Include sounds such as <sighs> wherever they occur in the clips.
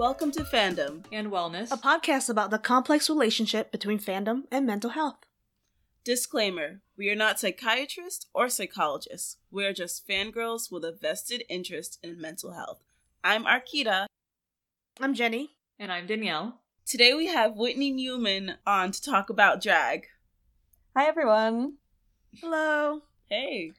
Welcome to Fandom and Wellness, a podcast about the complex relationship between fandom and mental health. Disclaimer We are not psychiatrists or psychologists. We are just fangirls with a vested interest in mental health. I'm Arkita. I'm Jenny. And I'm Danielle. Today we have Whitney Newman on to talk about drag. Hi, everyone. Hello. Hey.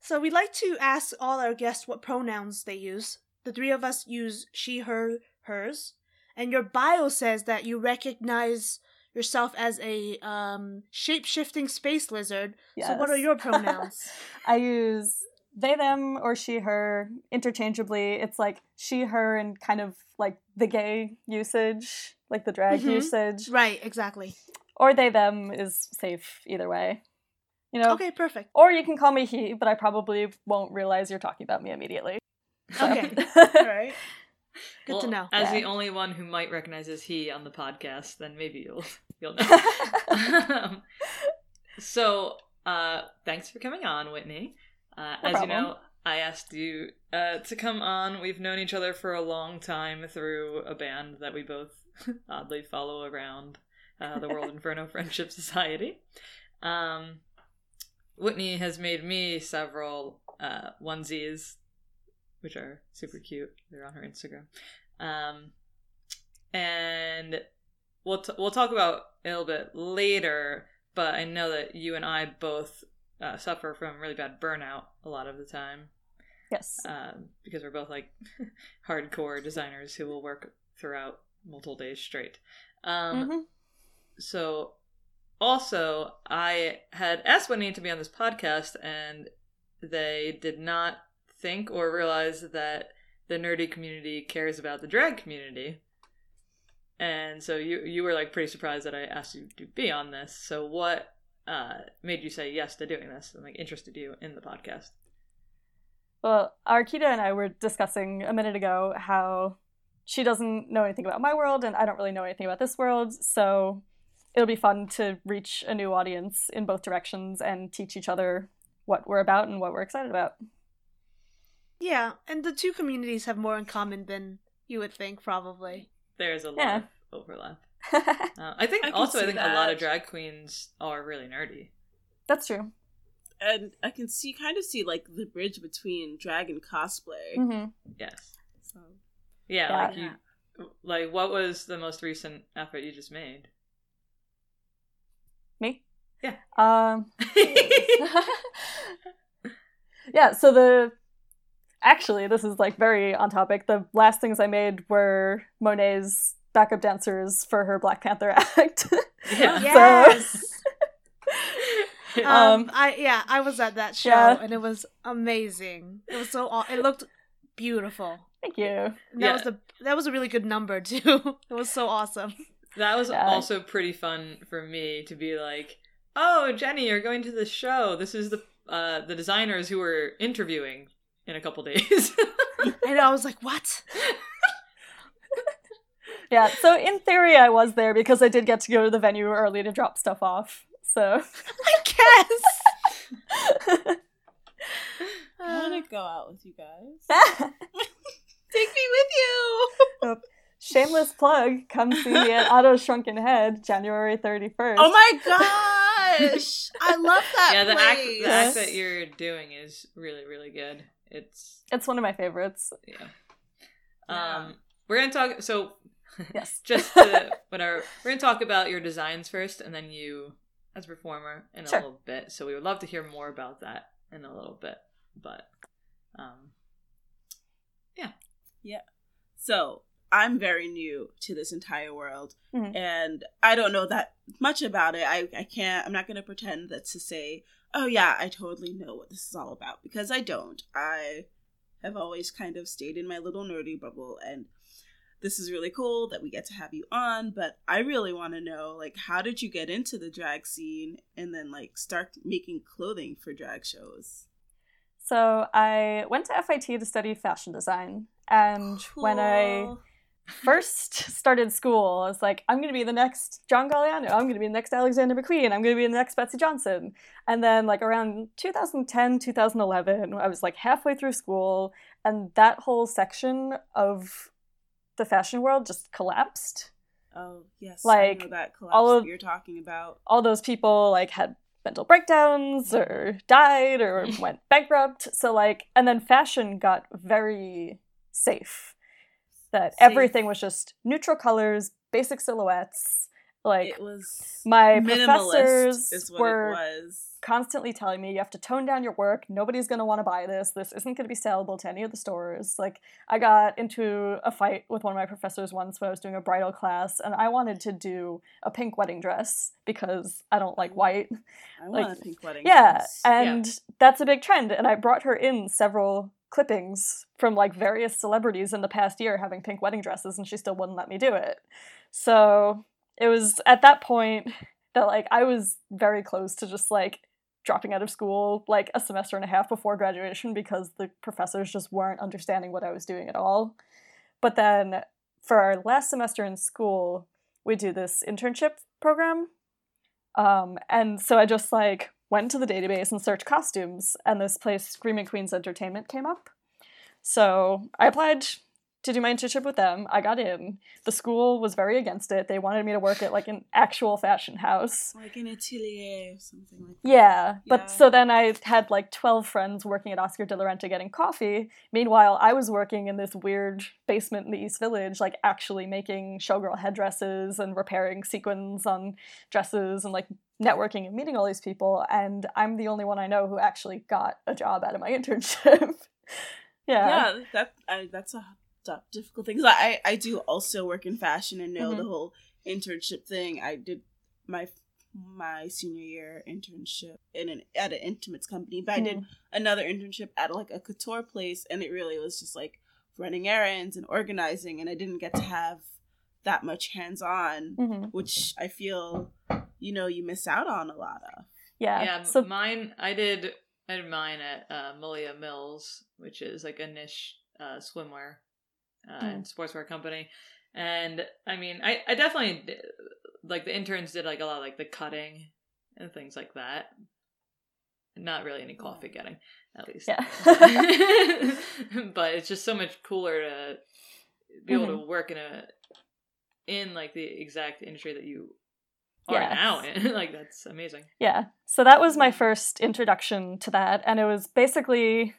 So we'd like to ask all our guests what pronouns they use. The three of us use she, her, hers. And your bio says that you recognize yourself as a um, shape shifting space lizard. Yes. So, what are your <laughs> pronouns? I use they, them, or she, her interchangeably. It's like she, her, and kind of like the gay usage, like the drag Mhm. usage. right, exactly. Or they, them is safe either way. You know? Okay, perfect. Or you can call me he, but I probably won't realize you're talking about me immediately. <laughs> So- Okay. All right. <laughs> Good Well, to know. As the only one who might recognize as he on the podcast, then maybe you'll <laughs> you'll know. <laughs> so, uh, thanks for coming on, Whitney. Uh, No as you know, I asked you uh, to come on. We've known each other for a long time through a band that we both oddly follow around, uh, the World Inferno Friendship Society. Um, Whitney has made me several uh, onesies, which are super cute. They're on her Instagram. Um, and we'll t- we'll talk about it a little bit later. But I know that you and I both uh, suffer from really bad burnout a lot of the time yes. um, because we're both like <laughs> hardcore designers who will work throughout multiple days straight. Um, Mhm. So, also, I had asked Whitney to be on this podcast, and they did not think or realize that the nerdy community cares about the drag community. And so you you were like pretty surprised that I asked you to be on this. So what uh, made you say yes to doing this and like interested you in the podcast? Well, Arkita and I were discussing a minute ago how she doesn't know anything about my world and I don't really know anything about this world, so it'll be fun to reach a new audience in both directions and teach each other what we're about and what we're excited about. Yeah, and the two communities have more in common than you would think, probably. There's a lot Yeah. of overlap. <laughs> Uh, I think I also I see think a lot of drag queens are really nerdy. That's true. And I can see kind of see like the bridge between drag and cosplay. hmm Yes. So Yeah, Yeah. like you like what was the most recent effort you just made? Me? Yeah. Um, <laughs> <laughs> yeah, so the actually this is like very on topic. The last things I made were Monet's backup dancers for her Black Panther <laughs> act. yeah. Yes. <laughs> Um, um, I yeah, I was at that show yeah. and it was amazing. It was so aw- it looked beautiful. Thank you. And that Yeah. was the that was a really good number too. <laughs> it was so awesome. That was Yeah. also pretty fun for me to be like, "Oh, Jenny, you're going to the show. This is the uh the designers who we're interviewing in a couple days." <laughs> And I was like, "What?" <laughs> Yeah, so in theory I was there because I did get to go to the venue early to drop stuff off. So <laughs> I guess. I want to go out with you guys. Take me with you. Oh, shameless plug, come see me at Otto's Shrunken Head, January 31st. Oh my gosh, I love that yeah, the act, place. the act that you're doing is really really good. It's It's one of my favorites. yeah. Yeah. Um, we're gonna talk. So <laughs> Yes. just to, <laughs> whatever. We're gonna talk about your designs first, and then you as a performer in a little bit. So we would love to hear more about that in a little bit. But um, yeah, yeah. So I'm very new to this entire world, Mhm. and I don't know that much about it. I I can't. I'm not going to pretend that to say, oh yeah, I totally know what this is all about because I don't. I have always kind of stayed in my little nerdy bubble, and this is really cool that we get to have you on. But I really want to know, like, how did you get into the drag scene and then like start making clothing for drag shows? So I went to FIT to study fashion design. And when I Cool. First started school, I was like, I'm going to be the next John Galliano. I'm going to be the next Alexander McQueen. I'm going to be the next Betsey Johnson. And then, like, around 2010, 2011, I was like halfway through school, and that whole section of the fashion world just collapsed. Oh yes, Like, I know that collapse all of- that you're talking about. All those people like had mental breakdowns or died or <laughs> went bankrupt. So like and then fashion got very safe. That Safe. everything was just neutral colors, basic silhouettes. Like it was my professors is what were it was. constantly telling me you have to tone down your work nobody's going to want to buy this this isn't going to be sellable to any of the stores like i got into a fight with one of my professors once when i was doing a bridal class and i wanted to do a pink wedding dress because i don't like white I want like, a pink wedding. Dress. Yeah dress. and that's a big trend and i brought her in several clippings from like various celebrities in the past year having pink wedding dresses and she still wouldn't let me do it. So it was at that point that like i was very close to just like dropping out of school like a semester and a half before graduation because the professors just weren't understanding what i was doing at all. But then for our last semester in school we do this internship program um, and so I just like went to the database and searched costumes, and this place, Screaming Queens Entertainment, came up. So I applied to do my internship with them. I got in. The school was very against it. They wanted me to work at like an actual fashion house. like an atelier or something like that. Yeah, but Yeah. so then I had like 12 friends working at Oscar de la Renta getting coffee. Meanwhile, I was working in this weird basement in the East Village, like actually making showgirl headdresses and repairing sequins on dresses and like networking and meeting all these people. And I'm the only one I know who actually got a job out of my <laughs> internship. <laughs> yeah. yeah, that I, that's a tough, difficult things. I I do also work in fashion and know Mhm. the whole internship thing. I did my my senior year internship in an at an intimates company, but I did Mm. another internship at like a couture place, and it really was just like running errands and organizing, and I didn't get to have that much hands on, Mhm. which I feel you know you miss out on a lot of. Yeah. Yeah, So mine. I did. I did mine at uh, Malia Mills, which is like a niche uh, swimwear uh, Mm. and sportswear company. And I mean, I I definitely d- like the interns did like a lot of, like the cutting and things like that. Not really any coffee getting, at least. Yeah. <laughs> <laughs> but it's just so much cooler to be able Mm-hmm. to work in a in like the exact industry that you are Yes. now in. <laughs> like that's amazing. Yeah. So that was my first introduction to that. And it was basically,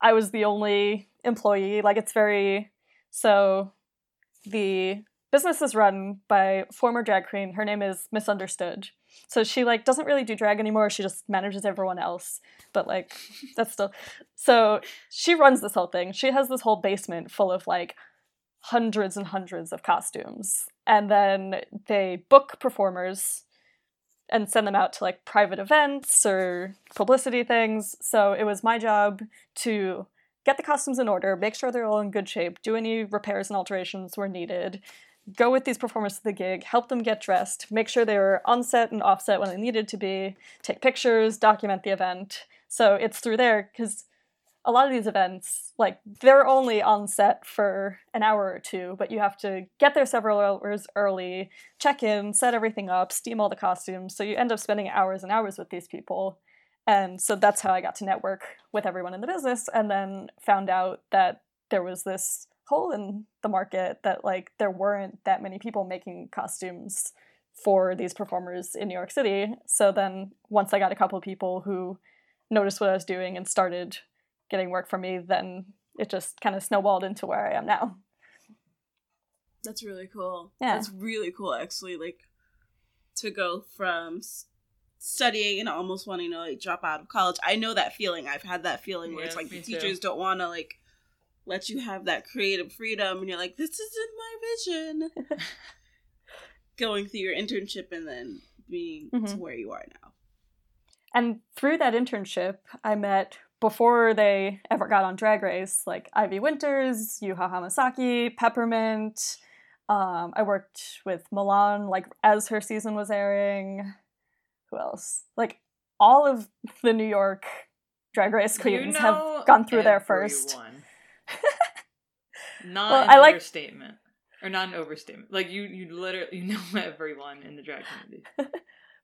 I was the only employee. Like, it's very. So the business is run by former drag queen. Her name is Misunderstood. So she like doesn't really do drag anymore. She just manages everyone else. But like that's still so she runs this whole thing. She has this whole basement full of like hundreds and hundreds of costumes. And then they book performers and send them out to like private events or publicity things. So it was my job to get the costumes in order, make sure they're all in good shape, do any repairs and alterations where needed, go with these performers to the gig, help them get dressed, make sure they were on set and offset when they needed to be, take pictures, document the event. So it's through there because a lot of these events, like they're only on set for an hour or two, but you have to get there several hours early, check in, set everything up, steam all the costumes. So you end up spending hours and hours with these people. And so that's how I got to network with everyone in the business and then found out that there was this hole in the market that like there weren't that many people making costumes for these performers in New York City. So then once I got a couple of people who noticed what I was doing and started getting work for me, then it just kind of snowballed into where I am now. That's really cool. Yeah. That's really cool, actually. Like to go from studying and almost wanting to like drop out of college. I know that feeling. I've had that feeling where it's like the me too. teachers don't want to like let you have that creative freedom, and you're like, this isn't my vision. <laughs> Going through your internship and then being to Mhm. where you are now. And through that internship, I met before they ever got on Drag Race, like Ivy Winters, Yuhua Hamasaki, Peppermint. Um, I worked with Milan, like as her season was airing. Who else? Like all of the New York Drag Race queens You know have gone through there first. <laughs> Not Well, an I like- overstatement. Or not an overstatement. Like you you literally you <laughs> know everyone in the drag community. <laughs>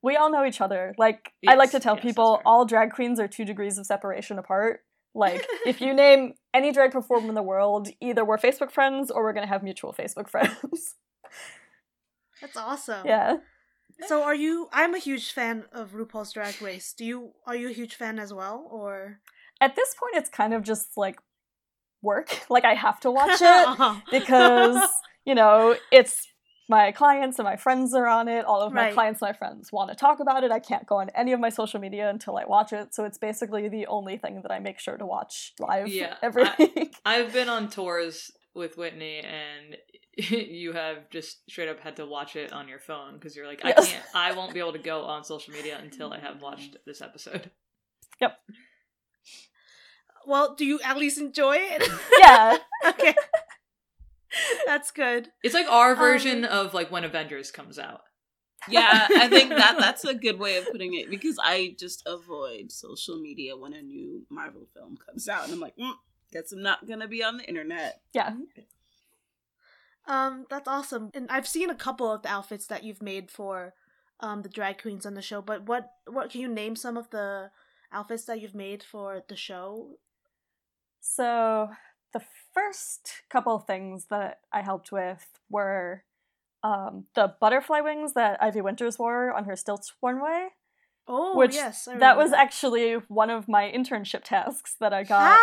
We all know each other. Like I like to tell yes, people, all drag queens are two degrees of separation apart. Like, if you name any drag performer in the world, either we're Facebook friends or we're gonna have mutual Facebook friends. That's awesome. yeah. So are you I'm a huge fan of RuPaul's Drag Race. Do you are you a huge fan as well or At this point, it's kind of just like work. <laughs> Like, I have to watch <laughs> it Uh-huh. because, you know, it's my clients and my friends are on it. All of my Right. clients and my friends want to talk about it. I can't go on any of my social media until I watch it. So it's basically the only thing that I make sure to watch live Yeah, every I- <laughs> week. I've been on tours with Whitney, and <laughs> you have just straight up had to watch it on your phone because you're like, I Yes. can't, I won't be able to go on social media until I have watched this episode. <laughs> Yep. Well, do you at least enjoy it? <laughs> yeah. okay. That's good. It's like our Um, version of like when Avengers comes out. Yeah, I think that that's a good way of putting it because I just avoid social media when a new Marvel film comes out, and I'm like, mm, guess I'm not gonna be on the internet. Yeah. Um, that's awesome. And I've seen a couple of the outfits that you've made for um the drag queens on the show, but what what can you name some of the outfits that you've made for the show? So the first couple of things that I helped with were um, the butterfly wings that Ivy Winters wore on her stilts runway. Oh, Which yes. That was actually one of my internship tasks that I <laughs> got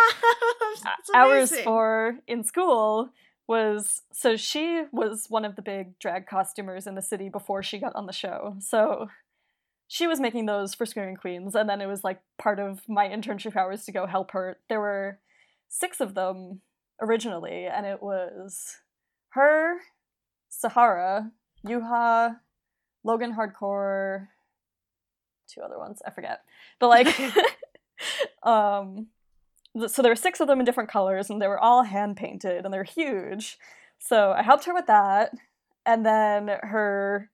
hours for in school was so she was one of the big drag costumers in the city before she got on the show. So she was making those for Screaming Queens, and then it was like part of my internship hours to go help her. There were six of them originally, and it was her, Sahara, Yuhua, Logan Hardcore, two other ones, I forget. But like <laughs> <laughs> um so there were six of them in different colors and they were all hand painted and they're huge. So I helped her with that. And then her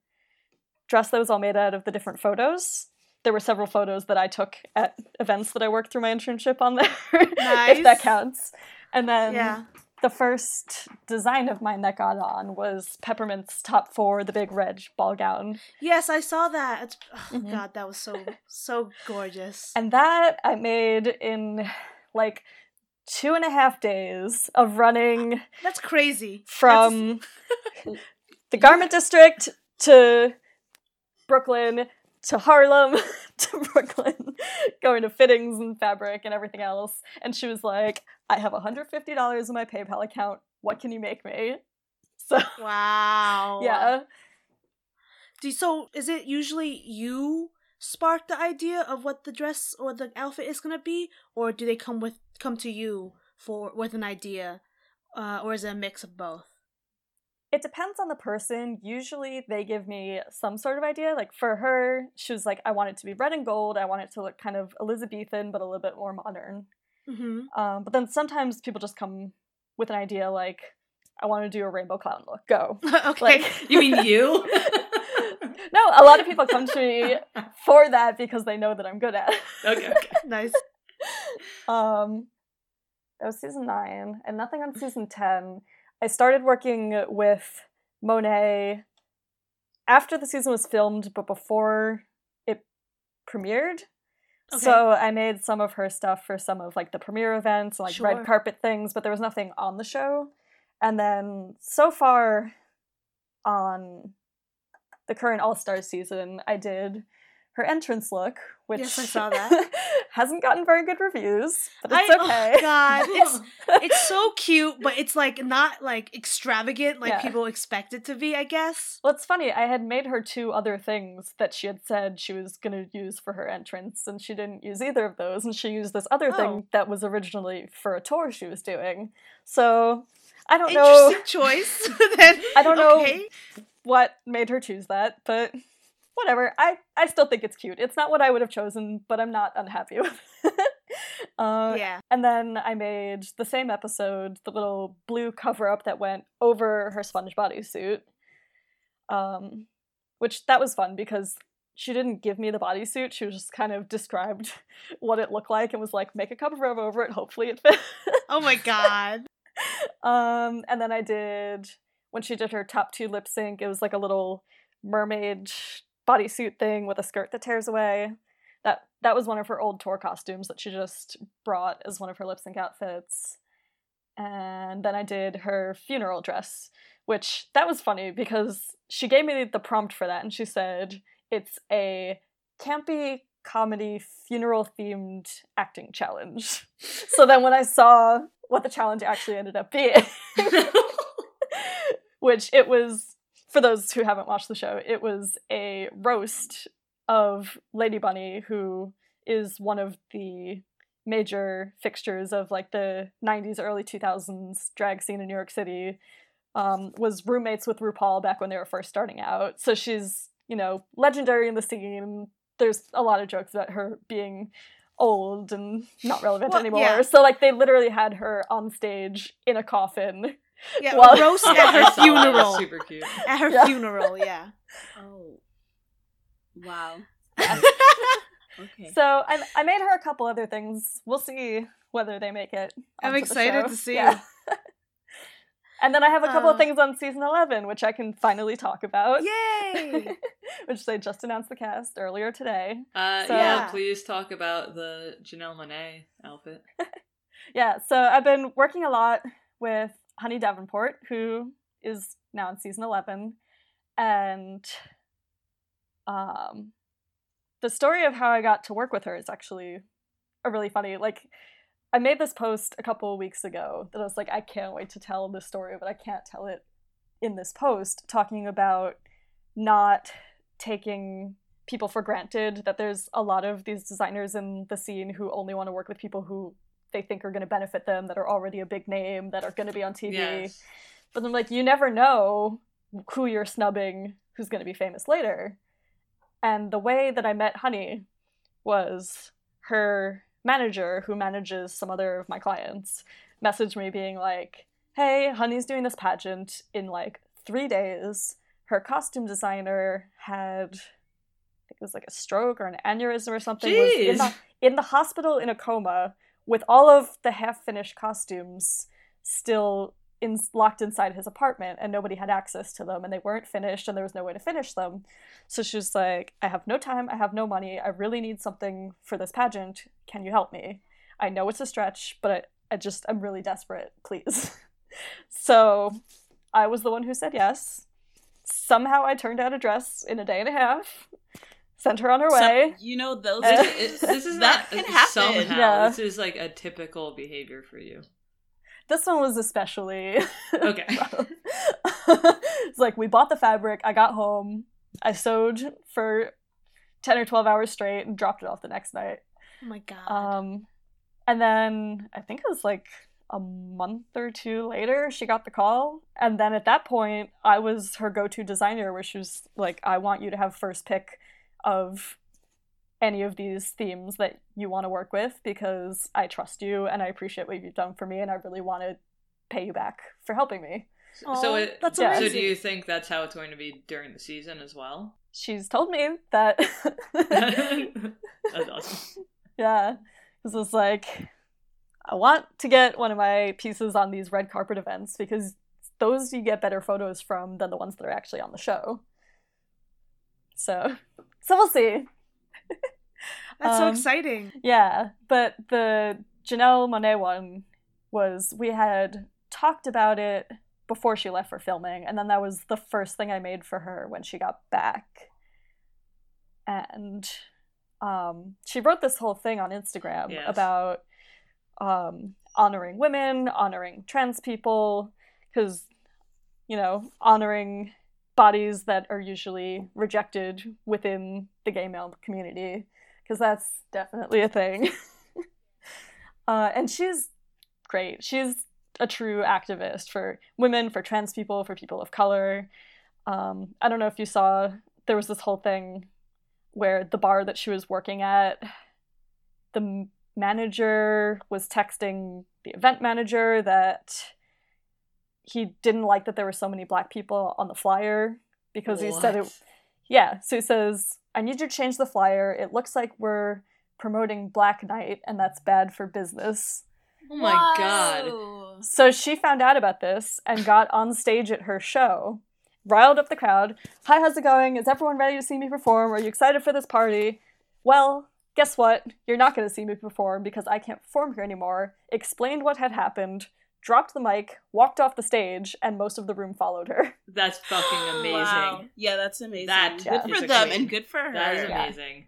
dress that was all made out of the different photos. There were several photos that I took at events that I worked through my internship on there, <laughs> if that counts. And then yeah. the first design of mine that got on was Peppermint's top four, the big red ball gown. Yes, I saw that. It's, oh Mhm. god, that was so so gorgeous. And that I made in like two and a half days of running That's crazy. from the garment district to Brooklyn to Harlem <laughs> to Brooklyn, going to fittings and fabric and everything else. And she was like, I have $150 in my PayPal account. What can you make me? <laughs> So, Wow. yeah. Do so is it usually you spark the idea of what the dress or the outfit is gonna be, or do they come with come to you for with an idea, uh, or is it a mix of both? It depends on the person. Usually they give me some sort of idea. Like for her, she was like, I want it to be red and gold. I want it to look kind of Elizabethan, but a little bit more modern. Mm-hmm. Um, but then sometimes people just come with an idea like, I want to do a rainbow clown look. Go. <laughs> okay. Like, You mean you? <laughs> no, a lot of people come to me for that because they know that I'm good at. it. okay, okay. <laughs> nice. Um, that was season nine, and nothing on season ten. I started working with Monet after the season was filmed, but before it premiered. Okay. So I made some of her stuff for some of like the premiere events, like Sure. red carpet things, but there was nothing on the show. And then so far on the current All Star season, I did her entrance look, which Yes, I saw <laughs> that. hasn't gotten very good reviews, but it's I, oh, okay. Oh God, it's <laughs> it's so cute, but it's like not like extravagant like Yeah. people expect it to be. I guess. Well, it's funny. I had made her two other things that she had said she was going to use for her entrance, and she didn't use either of those. And she used this other Oh. thing that was originally for a tour she was doing. So I don't know Interesting choice. <laughs> then I don't know. What made her choose that, but whatever. I I still think it's cute. It's not what I would have chosen, but I'm not unhappy <laughs> with. it. uh, yeah. And then I made the same episode, the little blue cover up that went over her sponge bodysuit. Um, which that was fun because she didn't give me the bodysuit. She was just kind of described <laughs> what it looked like and was like, make a cover up over it. Hopefully it fits. Oh my <laughs> God. um, and then I did when she did her top two lip sync. It was like a little mermaid bodysuit thing with a skirt that tears away. that that was one of her old tour costumes that she just brought as one of her lip sync outfits. And then I did her funeral dress, which that was funny because she gave me the prompt for that and she said it's a campy comedy funeral themed acting challenge. <laughs> so then when I saw what the challenge actually ended up being, <laughs> <laughs> which it was for those who haven't watched the show, it was a roast of Lady Bunny, who is one of the major fixtures of like the 90s, early 2000s drag scene in New York City. Um, was roommates with RuPaul back when they were first starting out. So she's, you know, legendary in the scene. There's a lot of jokes about her being old and not relevant Well, anymore. yeah. So like they literally had her on stage in a coffin. Yeah, Well- roast at <laughs> her saw that. funeral. Super cute. At her Yeah. funeral, yeah. Oh. Wow. <laughs> Okay. So I I made her a couple other things. We'll see whether they make it. I'm excited to see. Yeah. <laughs> and then I have a couple of Uh. things on season 11 which I can finally talk about. Yay! which they just announced the cast earlier today. Uh, So- yeah, Yeah. please talk about the Janelle Monáe outfit. Yeah, so I've been working a lot with Honey Davenport, who is now in season 11, and um, the story of how I got to work with her is actually a really funny. Like, I made this post a couple of weeks ago that I was like, I can't wait to tell this story, but I can't tell it in this post, talking about not taking people for granted, that there's a lot of these designers in the scene who only want to work with people who they think are going to benefit them, that are already a big name, that are going to be on TV. Yes. But I'm like, you never know who you're snubbing, who's going to be famous later. And the way that I met Honey was her manager, who manages some other of my clients, messaged me being like, hey, Honey's doing this pageant in like three days. Her costume designer had, I think it was like a stroke or an aneurysm or something, was in the, in the hospital in a coma with all of the half finished costumes still in, locked inside his apartment and nobody had access to them and they weren't finished and there was no way to finish them. So she was like, I have no time, I have no money, I really need something for this pageant. Can you help me? I know it's a stretch, but I, I just, I'm really desperate, please. <laughs> so I was the one who said yes. Somehow I turned out a dress in a day and a half, sent her on her Some- way. you know those. Uh, This, this is <laughs> that not can happen. somehow. Yeah. This is like a typical behavior for you. This one was especially <laughs> Okay. <laughs> it's like we bought the fabric, I got home, I sewed for 10 or 12 hours straight and dropped it off the next night. Oh my god. Um and then I think it was like a month or two later she got the call and then at that point I was her go-to designer where she was like I want you to have first pick of any of these themes that you want to work with because I trust you and I appreciate what you've done for me and I really want to pay you back for helping me. so Aw, it, that's yeah. so do you think that's how it's going to be during the season as well? She's told me that <laughs> that's awesome. Yeah. This was like, I want to get one of my pieces on these red carpet events because those you get better photos from than the ones that are actually on the show. So, so we'll see. <laughs> That's so um, exciting. Yeah, but the Janelle Monáe one was we had talked about it before she left for filming, and then that was the first thing I made for her when she got back. And um, she wrote this whole thing on Instagram Yes. about um, honoring women, honoring trans people, because you know, honoring bodies that are usually rejected within the gay male community because that's definitely a thing. <laughs> uh, and she's great. She's a true activist for women, for trans people, for people of color. Um, I don't know if you saw, there was this whole thing where the bar that she was working at, the manager was texting the event manager that he didn't like that there were so many black people on the flyer because he said it yeah, so he says, I need you to change the flyer. It looks like we're promoting Black Night, and that's bad for business. Oh my god. So she found out about this and got on stage at her show, riled up the crowd. Hi, how's it going? Is everyone ready to see me perform? Are you excited for this party? Well, guess what? You're not going to see me perform because I can't perform here anymore. Explained what had happened, dropped the mic, walked off the stage, and most of the room followed her. <laughs> That's fucking <gasps> amazing. Wow. Yeah, that's amazing. That good for them queen. and good for her. That is Yeah. amazing.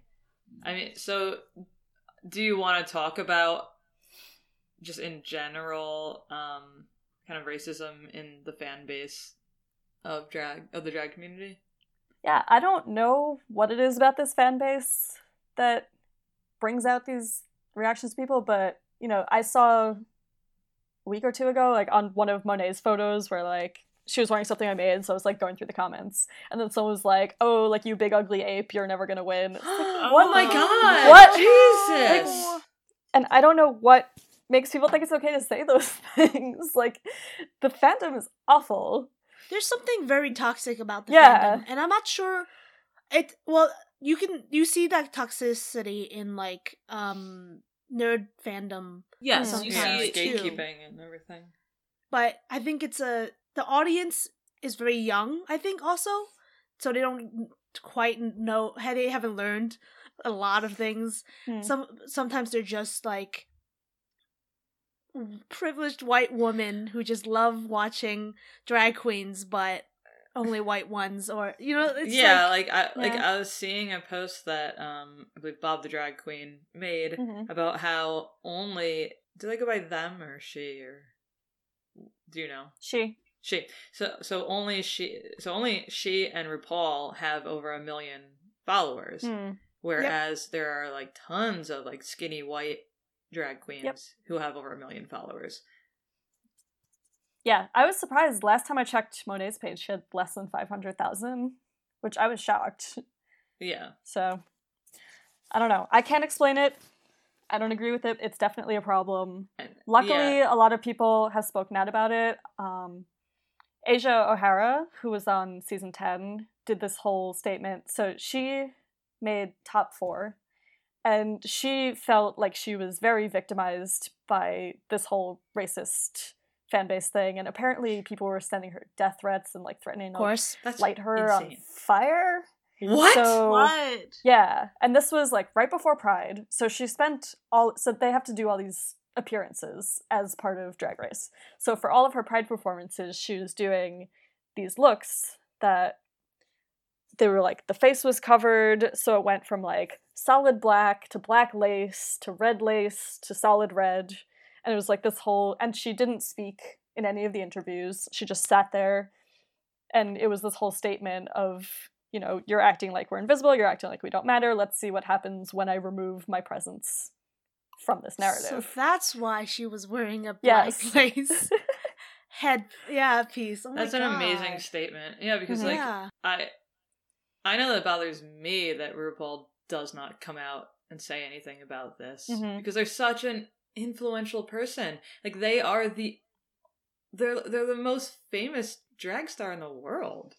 I mean, so do you want to talk about just in general, um, kind of racism in the fan base of drag of the drag community? Yeah, I don't know what it is about this fan base that brings out these reactions to people, but you know, I saw a week or two ago, like on one of Monet's photos, where like she was wearing something I made, so I was like going through the comments, and then someone was like, "Oh, like you big ugly ape, you're never gonna win." Like, <gasps> oh my god! What? <laughs> Jesus! Like, and I don't know what makes people think it's okay to say those <laughs> things. Like, the fandom is awful. There's something very toxic about the Yeah. fandom, and I'm not sure. It well, you can you see that toxicity in like um nerd fandom, Yes, Sometimes you yeah, see it gatekeeping and everything. but I think it's a the audience is very young. I think also, so they don't quite know. They haven't learned a lot of things. Hmm. Some sometimes they're just like privileged white women who just love watching drag queens, but only white ones, or you know, it's yeah, like, like, I like I was seeing a post that um I believe Bob the drag queen made Mhm. about how only do they go by them or she or do you know She. she so so only she so only she and RuPaul have over a million followers Hmm. whereas there are like tons of like skinny white drag queens who have over a million followers Yeah, I was surprised. Last time I checked Monet's page, she had less than 500,000, which I was shocked. yeah So, I don't know. I can't explain it. I don't agree with it. It's definitely a problem. Luckily, yeah. a lot of people have spoken out about it. Um, Asia O'Hara, who was on season 10, did this whole statement. So she made top four, and she felt like she was very victimized by this whole racist fan base thing. And apparently, people were sending her death threats and like threatening to that's light her on fire. what So- What? Yeah, and this was like right before Pride, so she spent all. So they have to do all these appearances as part of Drag Race. So for all of her Pride performances, she was doing these looks that they were like the face was covered, so it went from like solid black to black lace to red lace to solid red, and it was like this whole. And she didn't speak in any of the interviews. She just sat there, and it was this whole statement of you know, you're acting like we're invisible, you're acting like we don't matter. Let's see what happens when I remove my presence from this narrative So that's why she was wearing a black Yes. <laughs> lace head, yeah, piece. Oh that's an amazing statement yeah because like yeah. I I know that bothers me that RuPaul does not come out and say anything about this Mhm. because they're such an influential person. Like they are the they're they're the most famous drag star in the world.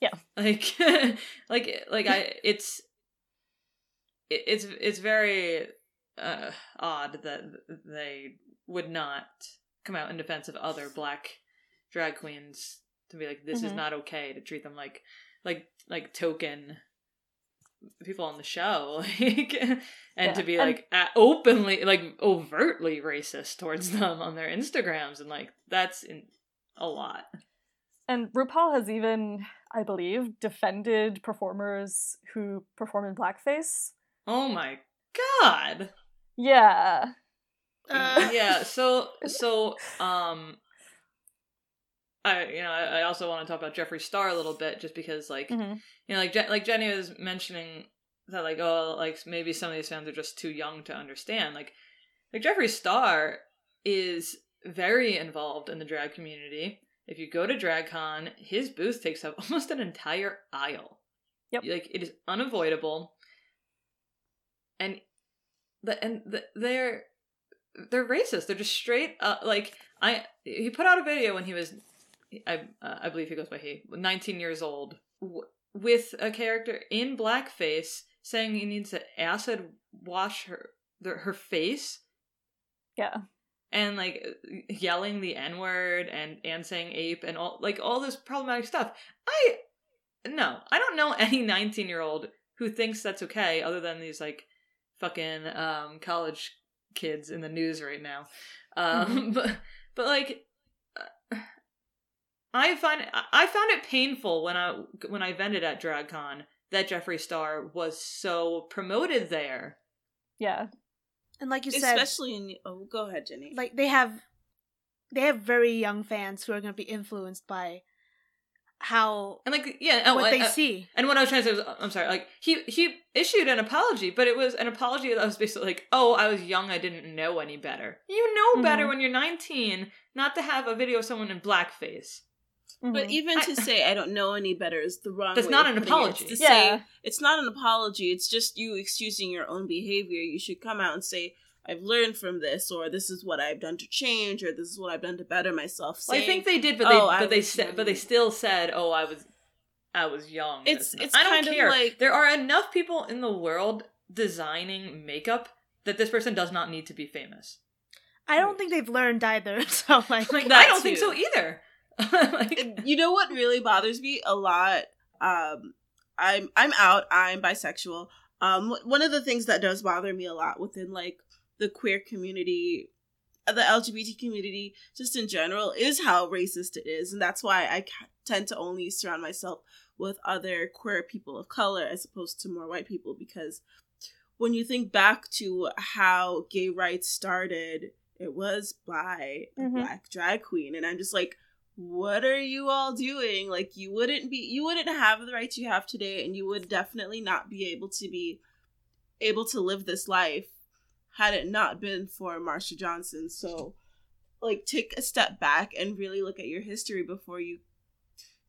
Yeah. Like <laughs> like like I it's it, it's it's very uh, odd that they would not come out in defense of other black drag queens to be like this is Mhm. not okay to treat them like like like token people on the show <laughs> like and Yeah, to be like a openly like overtly racist towards <laughs> them on their instagrams and like that's in a lot And RuPaul has even, I believe, defended performers who perform in blackface. oh my god Yeah. Uh, yeah so so um i you know i I also want to talk about jeffree star a little bit just because like Mhm. you know like Je- like jenny was mentioning that like oh like maybe some of these fans are just too young to understand like like jeffree star is very involved in the drag community if you go to dragcon his booth takes up <laughs> almost an entire aisle Yep. like it is unavoidable and the and the, they're they're racist they're just straight up like i he put out a video when he was i uh, i believe he goes by he 19 years old w- with a character in blackface saying he needs to acid wash her her face Yeah. and like yelling the n word and and saying ape and all like all this problematic stuff i no i don't know <laughs> any 19 year old who thinks that's okay other than these like fucking um, college kids in the news right now. Um, <laughs> but but like. Uh, I find I found it painful when I when I vended at DragCon that Jeffree Star was so promoted there. Yeah. And like you said, Especially in oh, go ahead, Jenny. like they have they have very young fans who are going to be influenced by how And like yeah, oh, what and, they uh, see. And what I was trying to say was, I'm sorry, like he he issued an apology, but it was an apology that was basically like, "Oh, I was young, I didn't know any better." You know better Mhm. when you're 19, not to have a video of someone in blackface. But Mhm. even I- to say I don't know any better is the wrong. That's way not of an putting it. apology. It's to Yeah. say it's not an apology. It's just you excusing your own behavior. You should come out and say, "I've learned from this," or "This is what I've done to change," or "This is what I've done to better myself." Well, I think they did, but they "Oh, but they said but they still said, "Oh, I was I was young." It's- it's I don't kind of care. like- there are enough people in the world designing makeup that this person does not need to be famous. I don't think they've learned either. <laughs> So like, Like That I don't think so either. <laughs> like, you know what really bothers me a lot? Um i'm i'm out. I'm bisexual. Um one of the things that does bother me a lot within like the queer community uh, the lgbt community just in general is how racist it is. And that's why i tend to only surround myself with other queer people of color as opposed to more white people because when you think back to how gay rights started it was by a Mhm. black drag queen. And i'm just like what are you all doing? Like you wouldn't be you wouldn't have the rights you have today and you would definitely not be able to be able to live this life had it not been for marsha johnson. So like take a step back and really look at your history before you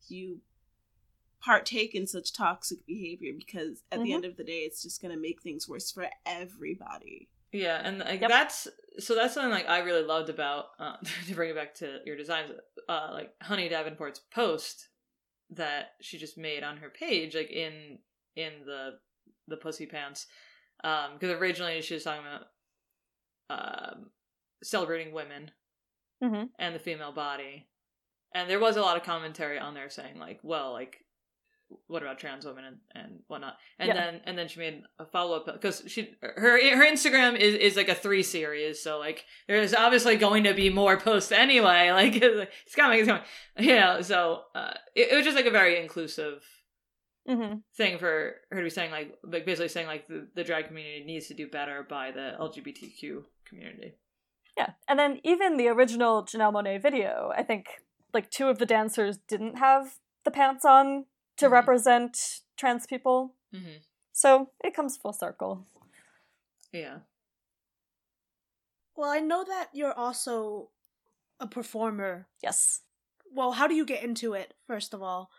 you partake in such toxic behavior because at the Mhm. end of the day it's just going to make things worse for everybody Yeah, and like Yep. that's so that's something like I really loved about uh, <laughs> to bring it back to your designs, uh, like Honey Davenport's post that she just made on her page, like in in the the pussy pants, um, because originally she was talking about um celebrating women Mhm. and the female body, and there was a lot of commentary on there saying like, well, like what about trans women and, and whatnot? And Yeah. then and then she made a follow-up because she her her instagram is is like a three series so like there's obviously going to be more posts anyway <laughs> like it's coming it's coming. You know so uh it, it was just like a very inclusive hmm thing for her to be saying like like basically saying like the, the drag community needs to do better by the lgbtq community. Yeah, and then even the original Janelle Monáe video, I think like two of the dancers didn't have the pants on to Mhm. represent trans people. mm-hmm. So it comes full circle. yeah well, I know that you're also a performer. Yes. Well, how do you get into it first of all?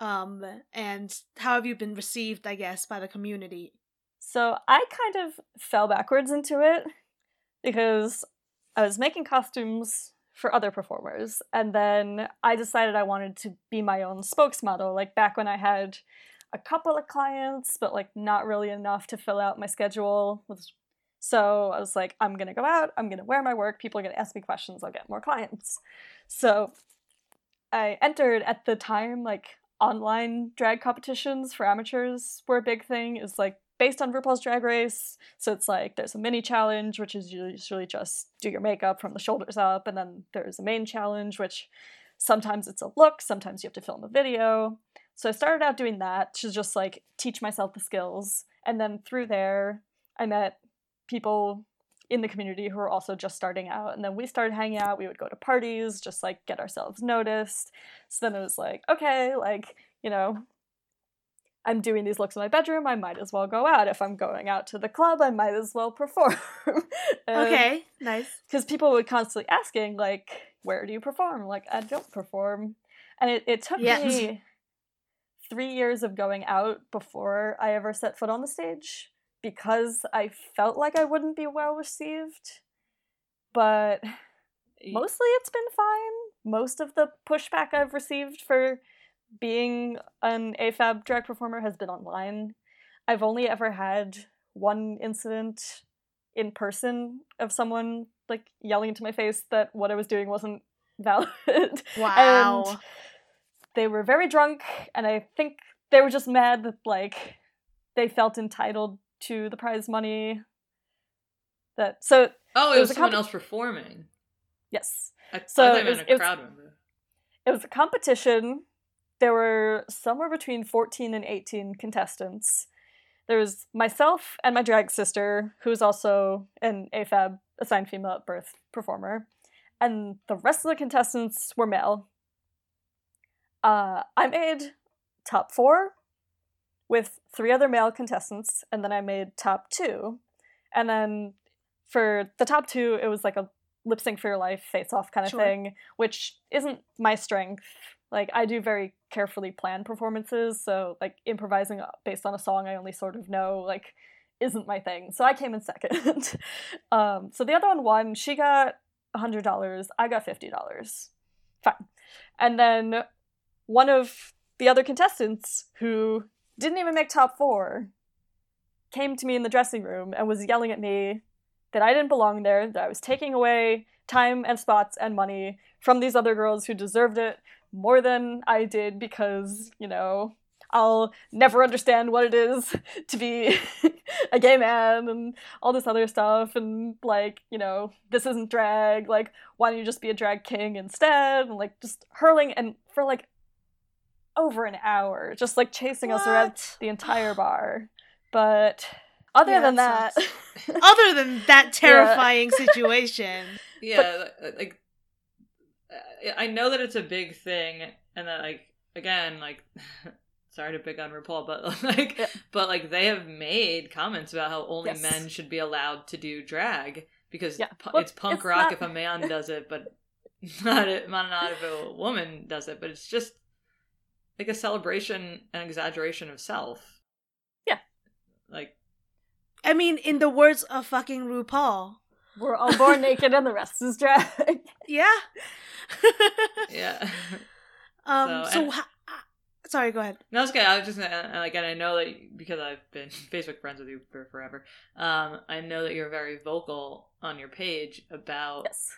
Um, and how have you been received? I guess by the community. So I kind of fell backwards into it because I was making costumes for other performers, and then I decided I wanted to be my own spokesmodel. Like back when I had a couple of clients, but like not really enough to fill out my schedule. So I was like, I'm gonna go out. I'm gonna wear my work. People are gonna ask me questions. I'll get more clients. So I entered at the time like online drag competitions for amateurs were a big thing. Was like based on RuPaul's Drag Race. So it's like there's a mini challenge, which is usually just do your makeup from the shoulders up, and then there's a main challenge, which sometimes it's a look, sometimes you have to film a video. So I started out doing that to just like teach myself the skills, and then through there, I met people in the community who were also just starting out, and then we started hanging out. We would go to parties, just like get ourselves noticed. So then it was like, okay, like you know, I'm doing these looks in my bedroom, I might as well go out. If I'm going out to the club, I might as well perform. <laughs> Um, okay, nice. Because people would constantly asking, like, where do you perform? Like, I don't perform. And it, it took Yes. me <laughs> three years of going out before I ever set foot on the stage because I felt like I wouldn't be well received. But mostly it's been fine. Most of the pushback I've received for being an AFAB drag performer has been online. I've only ever had one incident in person of someone like yelling into my face that what I was doing wasn't <laughs> valid. Wow. And they were very drunk, and I think they were just mad that like they felt entitled to the prize money That so Oh, it It was, someone comp- else performing. yes, I, So I it was- a crowd member. it was a competition. There were somewhere between 14 and 18 contestants. There was myself and my drag sister, who's also an AFAB assigned female at birth performer, and the rest of the contestants were male. Uh, I made top four with three other male contestants, and then I made top two. And then for the top two, it was like a lip sync for your life, face off kind of Sure. thing, which isn't my strength. Like, I do very carefully planned performances, so like improvising based on a song I only sort of know, like, isn't my thing. So I came in second. <laughs> um, so the other one won. She got $100, I got $50. Fine. And then one of the other contestants who didn't even make top four came to me in the dressing room and was yelling at me that I didn't belong there, that I was taking away time and spots and money from these other girls who deserved it more than I did because, you know, I'll never understand what it is <laughs> to be <laughs> a gay man and all this other stuff and like, you know, this isn't drag, like why don't you just be a drag king instead? And like just hurling and for like over an hour, just like chasing us around the entire bar. But other Yeah, than that that, <laughs> Other than that terrifying situation. Yeah, li- like I know that it's a big thing, and that like again, like <laughs> sorry to pick on RuPaul, but <laughs> like, Yeah. but like they have made comments about how only Yes. men should be allowed to do drag because Yeah. Well, it's punk it's rock not- if a man does it, but <laughs> not a, not not if a woman does it. But it's just like a celebration and exaggeration of self. Yeah. like I mean, in the words of fucking RuPaul. We're all born <laughs> naked and the rest is drag. Yeah. <laughs> yeah. um. So, So, and- ha- sorry. Go ahead. No, it's okay. I was just gonna, and again, I know that because I've been <laughs> Facebook friends with you for forever. Um, I know that you're very vocal on your page about yes.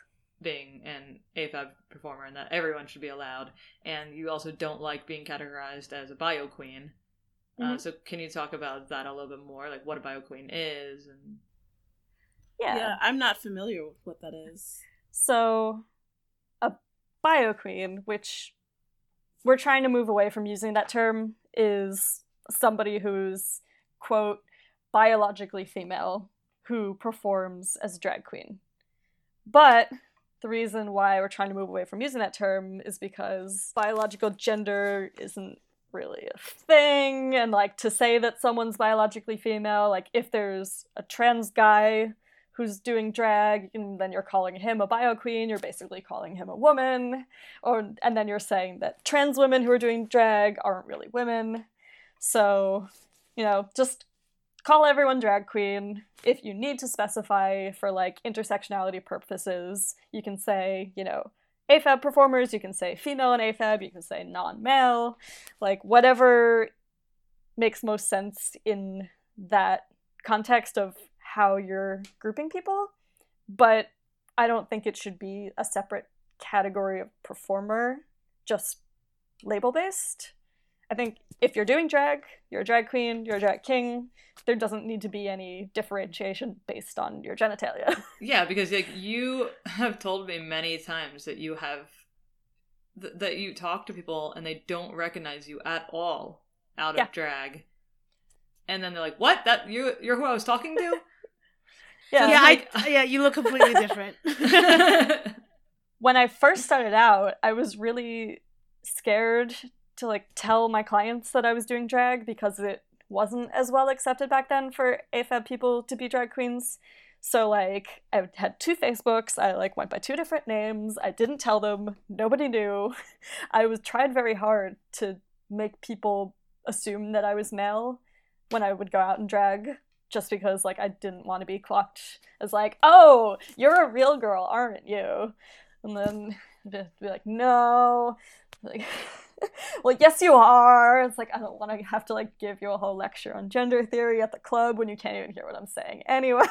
being an AFAB performer and that everyone should be allowed. And you also don't like being categorized as a bio queen. Uh, Mhm. so can you talk about that a little bit more, like what a bio queen is? And Yeah. Yeah, I'm not familiar with what that is. So, a bio queen, which we're trying to move away from using that term, is somebody who's, quote, biologically female who performs as a drag queen. But the reason why we're trying to move away from using that term is because biological gender isn't really a thing and like to say that someone's biologically female like if there's a trans guy who's doing drag and then you're calling him a bio queen you're basically calling him a woman. Or and then you're saying that trans women who are doing drag aren't really women. So you know just call everyone drag queen. If you need to specify for like intersectionality purposes you can say you know afab performers you can say female and afab you can say non-male. Like whatever makes most sense in that context of how you're grouping people but i don't think it should be a separate category of performer just label based i think if you're doing drag you're a drag queen you're a drag king there doesn't need to be any differentiation based on your genitalia <laughs> yeah, because like you have told me many times that you have th- that you talk to people and they don't recognize you at all out Yeah. of drag. And then they're like, "What? That you you're who I was talking to?" <laughs> yeah, yeah, like- I yeah, you look completely different. <laughs> when I first started out, I was really scared to like tell my clients that I was doing drag because it wasn't as well accepted back then for AFAB people to be drag queens. So like I had two Facebooks, I like went by two different names, I didn't tell them, nobody knew. <laughs> I was tried very hard to make people assume that I was male when I would go out and drag just because like I didn't want to be clocked as like, "Oh, you're a real girl, aren't you?" And then <laughs> just be like, no. Like, <laughs> well, yes, you are. It's like, I don't want to have to like give you a whole lecture on gender theory at the club when you can't even hear what I'm saying <laughs> anyway.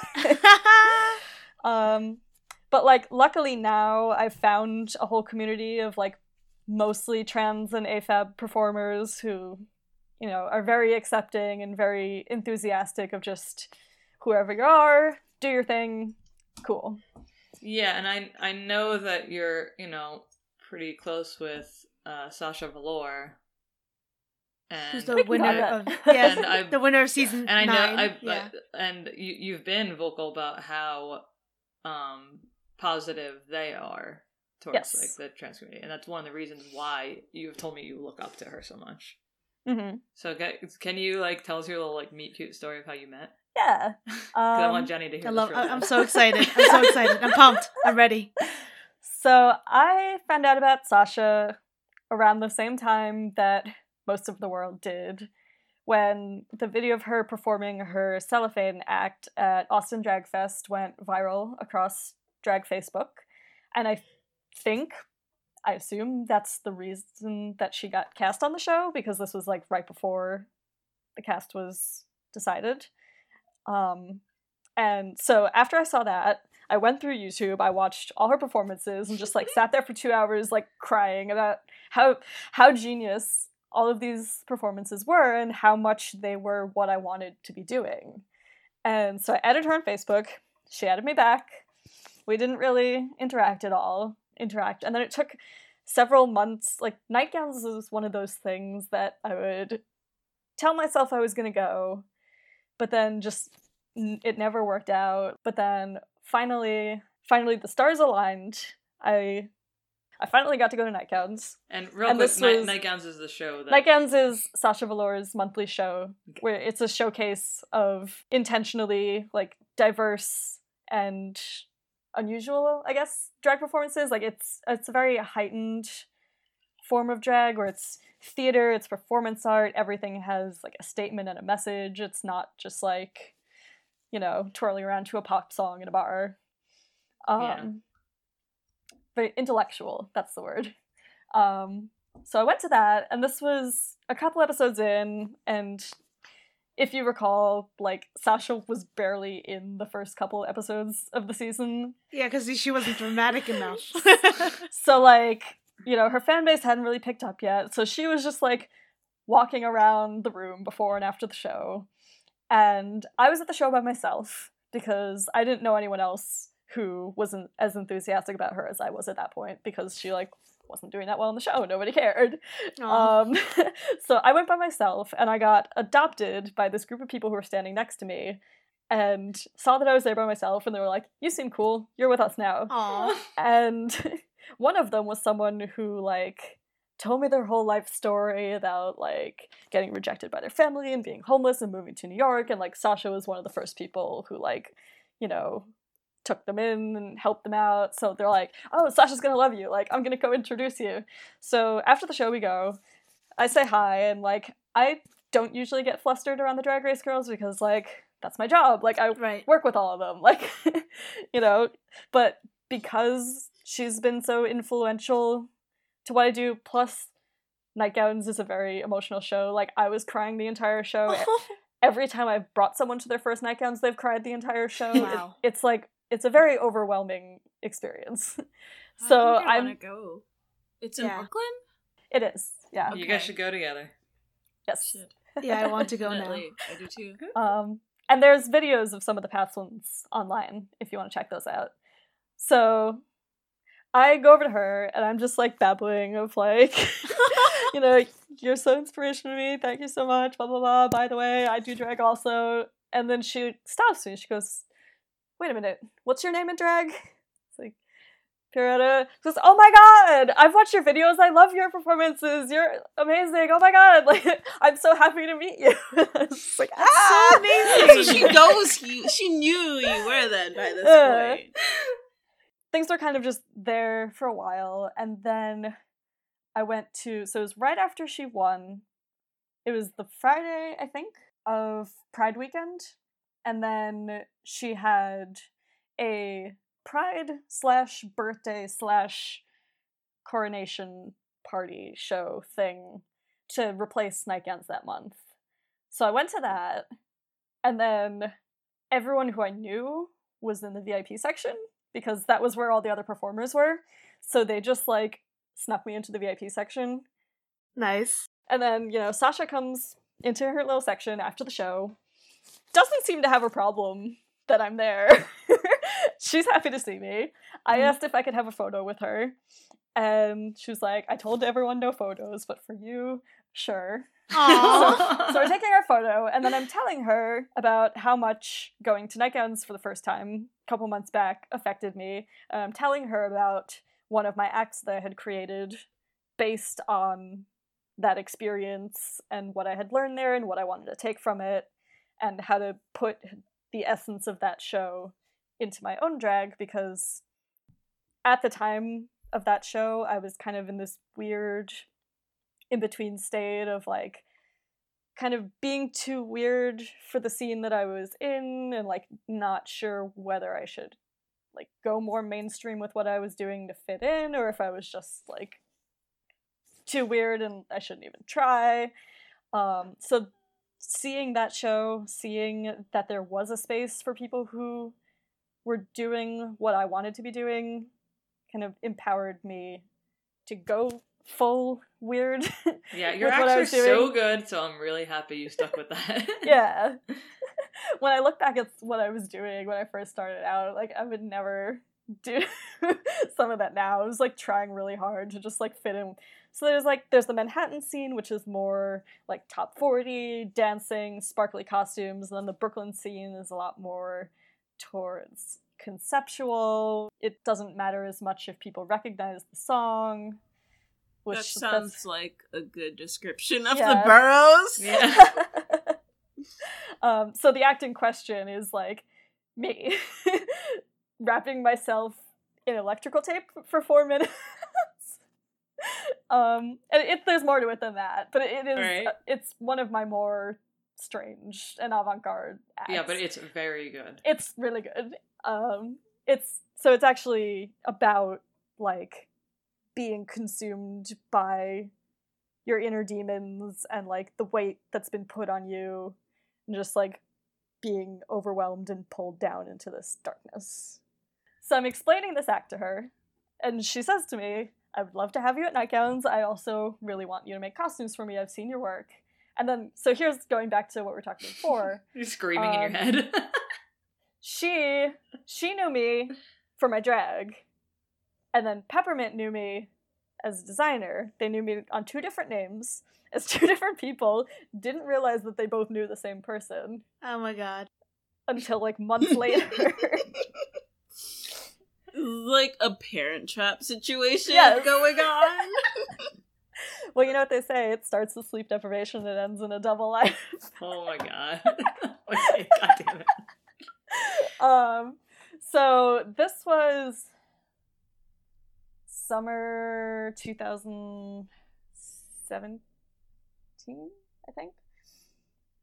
um, but like, luckily now I've found a whole community of like mostly trans and AFAB performers who, you know, are very accepting and very enthusiastic of just whoever you are, do your thing. Cool. Yeah, and I I know that you're you know pretty close with uh, Sasha Velour. And Who's the winner talk of yes, And I- the winner of season and I know nine. I yeah. and you you've been vocal about how um positive they are towards Yes. like the trans community, and that's one of the reasons why you've told me you look up to her so much. Hmm So can, can you like tell us your little like meet cute story of how you met? Yeah. <laughs> 'Cause I want Um, Jenny to hear. I this love. really I- I'm so excited. <laughs> I'm so excited. I'm pumped. I'm ready. <laughs> So I found out about Sasha around the same time that most of the world did, when the video of her performing her cellophane act at Austin Drag Fest went viral across drag Facebook. And I think, I assume that's the reason that she got cast on the show, because this was like right before the cast was decided. Um, and so after I saw that, I went through YouTube, I watched all her performances and just like sat there for 2 hours like crying about how how genius all of these performances were and how much they were what I wanted to be doing. And so I added her on Facebook. She added me back. We didn't really interact at all. Interact. And then it took several months. Like nightgowns was one of those things that I would tell myself I was going to go, but then just it never worked out. But then finally, finally the stars aligned. I I finally got to go to nightgowns. And real and quick, this Night, was- Nightgowns is the show that Nightgowns is Sasha Velour's monthly show where it's a showcase of intentionally like diverse and unusual, I guess, drag performances. Like it's it's a very heightened form of drag where it's theater, it's performance art, everything has like a statement and a message. It's not just like, you know, twirling around to a pop song in a bar. Um Yeah. very intellectual, that's the word. Um so I went to that, and this was a couple episodes in, and if you recall, like Sasha was barely in the first couple episodes of the season. Yeah, because she wasn't dramatic enough. <laughs> So like, you know, her fan base hadn't really picked up yet. So she was just like walking around the room before and after the show. And I was at the show by myself because I didn't know anyone else who wasn't as enthusiastic about her as I was at that point because she like wasn't doing that well in the show. Nobody cared. Um, <laughs> so I went by myself and I got adopted by this group of people who were standing next to me and saw that I was there by myself and they were like, You seem cool. You're with us now. Aw. <laughs> And <laughs> one of them was someone who like told me their whole life story about like getting rejected by their family and being homeless and moving to New York and like Sasha was one of the first people who like, you know, took them in and helped them out. So they're like, "Oh, Sasha's to love you. Like I'm to go introduce you." So after the show we go, I say hi and like I don't usually get flustered around the drag race girls because like that's my job. Like I Right. work with all of them <laughs> like you know but because she's been so influential to what i do plus nightgowns is a very emotional show like i was crying the entire show <laughs> every time i've brought someone to their first nightgowns they've cried the entire show Wow. it's like it's a very overwhelming experience <laughs> I so I i'm want to go. It's in Yeah. Brooklyn. it is yeah You guys should go together. yes Shit. <laughs> Yeah, I want to go now. I do too. <laughs> Um, and there's videos of some of the past ones online if you want to check those out. So I go over to her and I'm just like babbling of like, you know, you're so inspirational to me. Thank you so much. Blah blah blah. By the way, I do drag also. And then she stops me. She goes, "Wait a minute. What's your name in drag?" <laughs> It's like. Pirata She goes, oh my god! I've watched your videos. I love your performances. You're amazing. Oh my god! <laughs> Like, I'm so happy to meet you. <laughs> it's like, ah, so amazing. so she knows you. She knew you were then by this Yeah. point. things were kind of just there for a while and then i went to so it was right after she won it was the friday i think of pride weekend and then she had a pride slash birthday slash coronation party show thing to replace nightgowns that month so i went to that and then everyone who i knew was in the vip section because that was where all the other performers were. So they just like snuck me into the VIP section. Nice. And then, you know, Sasha comes into her little section after the show. Doesn't seem to have a problem that I'm there. <laughs> She's happy to see me. I Mhm. asked if I could have a photo with her, and she was like, "I told everyone no photos, but for you, sure." <laughs> Aww. so we're taking our photo, and then I'm telling her about how much going to nightgowns for the first time a couple months back affected me. And I'm telling her about one of my acts that I had created based on that experience and what I had learned there and what I wanted to take from it, and how to put the essence of that show into my own drag because at the time of that show, I was kind of in this weird in between state of like kind of being too weird for the scene that I was in and like not sure whether I should like go more mainstream with what I was doing to fit in or if I was just like too weird and I shouldn't even try. Um so seeing that show, seeing that there was a space for people who were doing what I wanted to be doing kind of empowered me to go full weird. <laughs> Yeah, your with what I acts are was doing. so good, so I'm really happy you stuck with that. <laughs> yeah. <laughs> when I look back at what I was doing when I first started out, like I would never do some of that now. I was like trying really hard to just like fit in. So there's like there's the Manhattan scene, which is more like top 40, dancing, sparkly costumes, and then the Brooklyn scene is a lot more towards conceptual. It doesn't matter as much if people recognize the song. Which that that's- sounds like a good description of Yeah. the boroughs. Yeah. <laughs> um, so the act in question is like me <laughs> wrapping myself in electrical tape for four minutes. Um, it, there's more to it than that, but it is Alright. uh, it's one of my more strange and avant-garde acts. yeah, but it's very good. it's really good. Um, it's so it's actually about like being consumed by your inner demons and like the weight that's been put on you, and just like being overwhelmed and pulled down into this darkness. So I'm explaining this act to her, and she says to me, I would love to have you at nightgowns. I also really want you to make costumes for me. I've seen your work. And then, so here's going back to what we are talking before <laughs> You're screaming in your Um, head. <laughs> she she knew me for my drag and then peppermint knew me as a designer they knew me on two different names as <laughs> two different people didn't realize that they both knew the same person oh my god. until like months later like a parent trap situation Yes. going on. <laughs> <laughs> well you know what they say it starts with sleep deprivation and ends in a double life oh my god. <laughs> okay, god damn it. um so this was summer 2017 i think